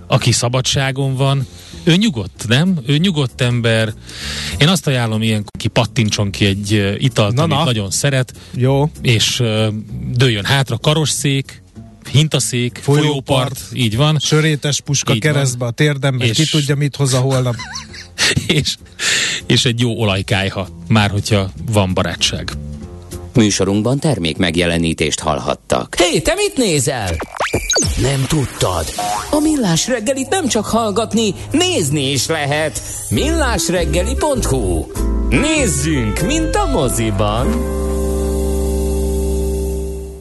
aki szabadságon van, ő nyugodt, nem? Ő nyugodt ember. Én azt ajánlom ilyen, ki pattintson ki egy italt, Na, amit na. nagyon szeret, Jó, és dőljön hátra karosszék, hintaszék, Folyópart. folyópart, így van, sörétes puska Így van. keresztbe a térdembe, És- ki tudja mit hoz a holnap. és, és egy jó olajkájha, már hogyha van barátság. Műsorunkban termék megjelenítést hallhattak. Hé, hey, te mit nézel? Nem tudtad? A Millás reggelit nem csak hallgatni, nézni is lehet. Millásreggeli.hu Nézzünk, mint a moziban!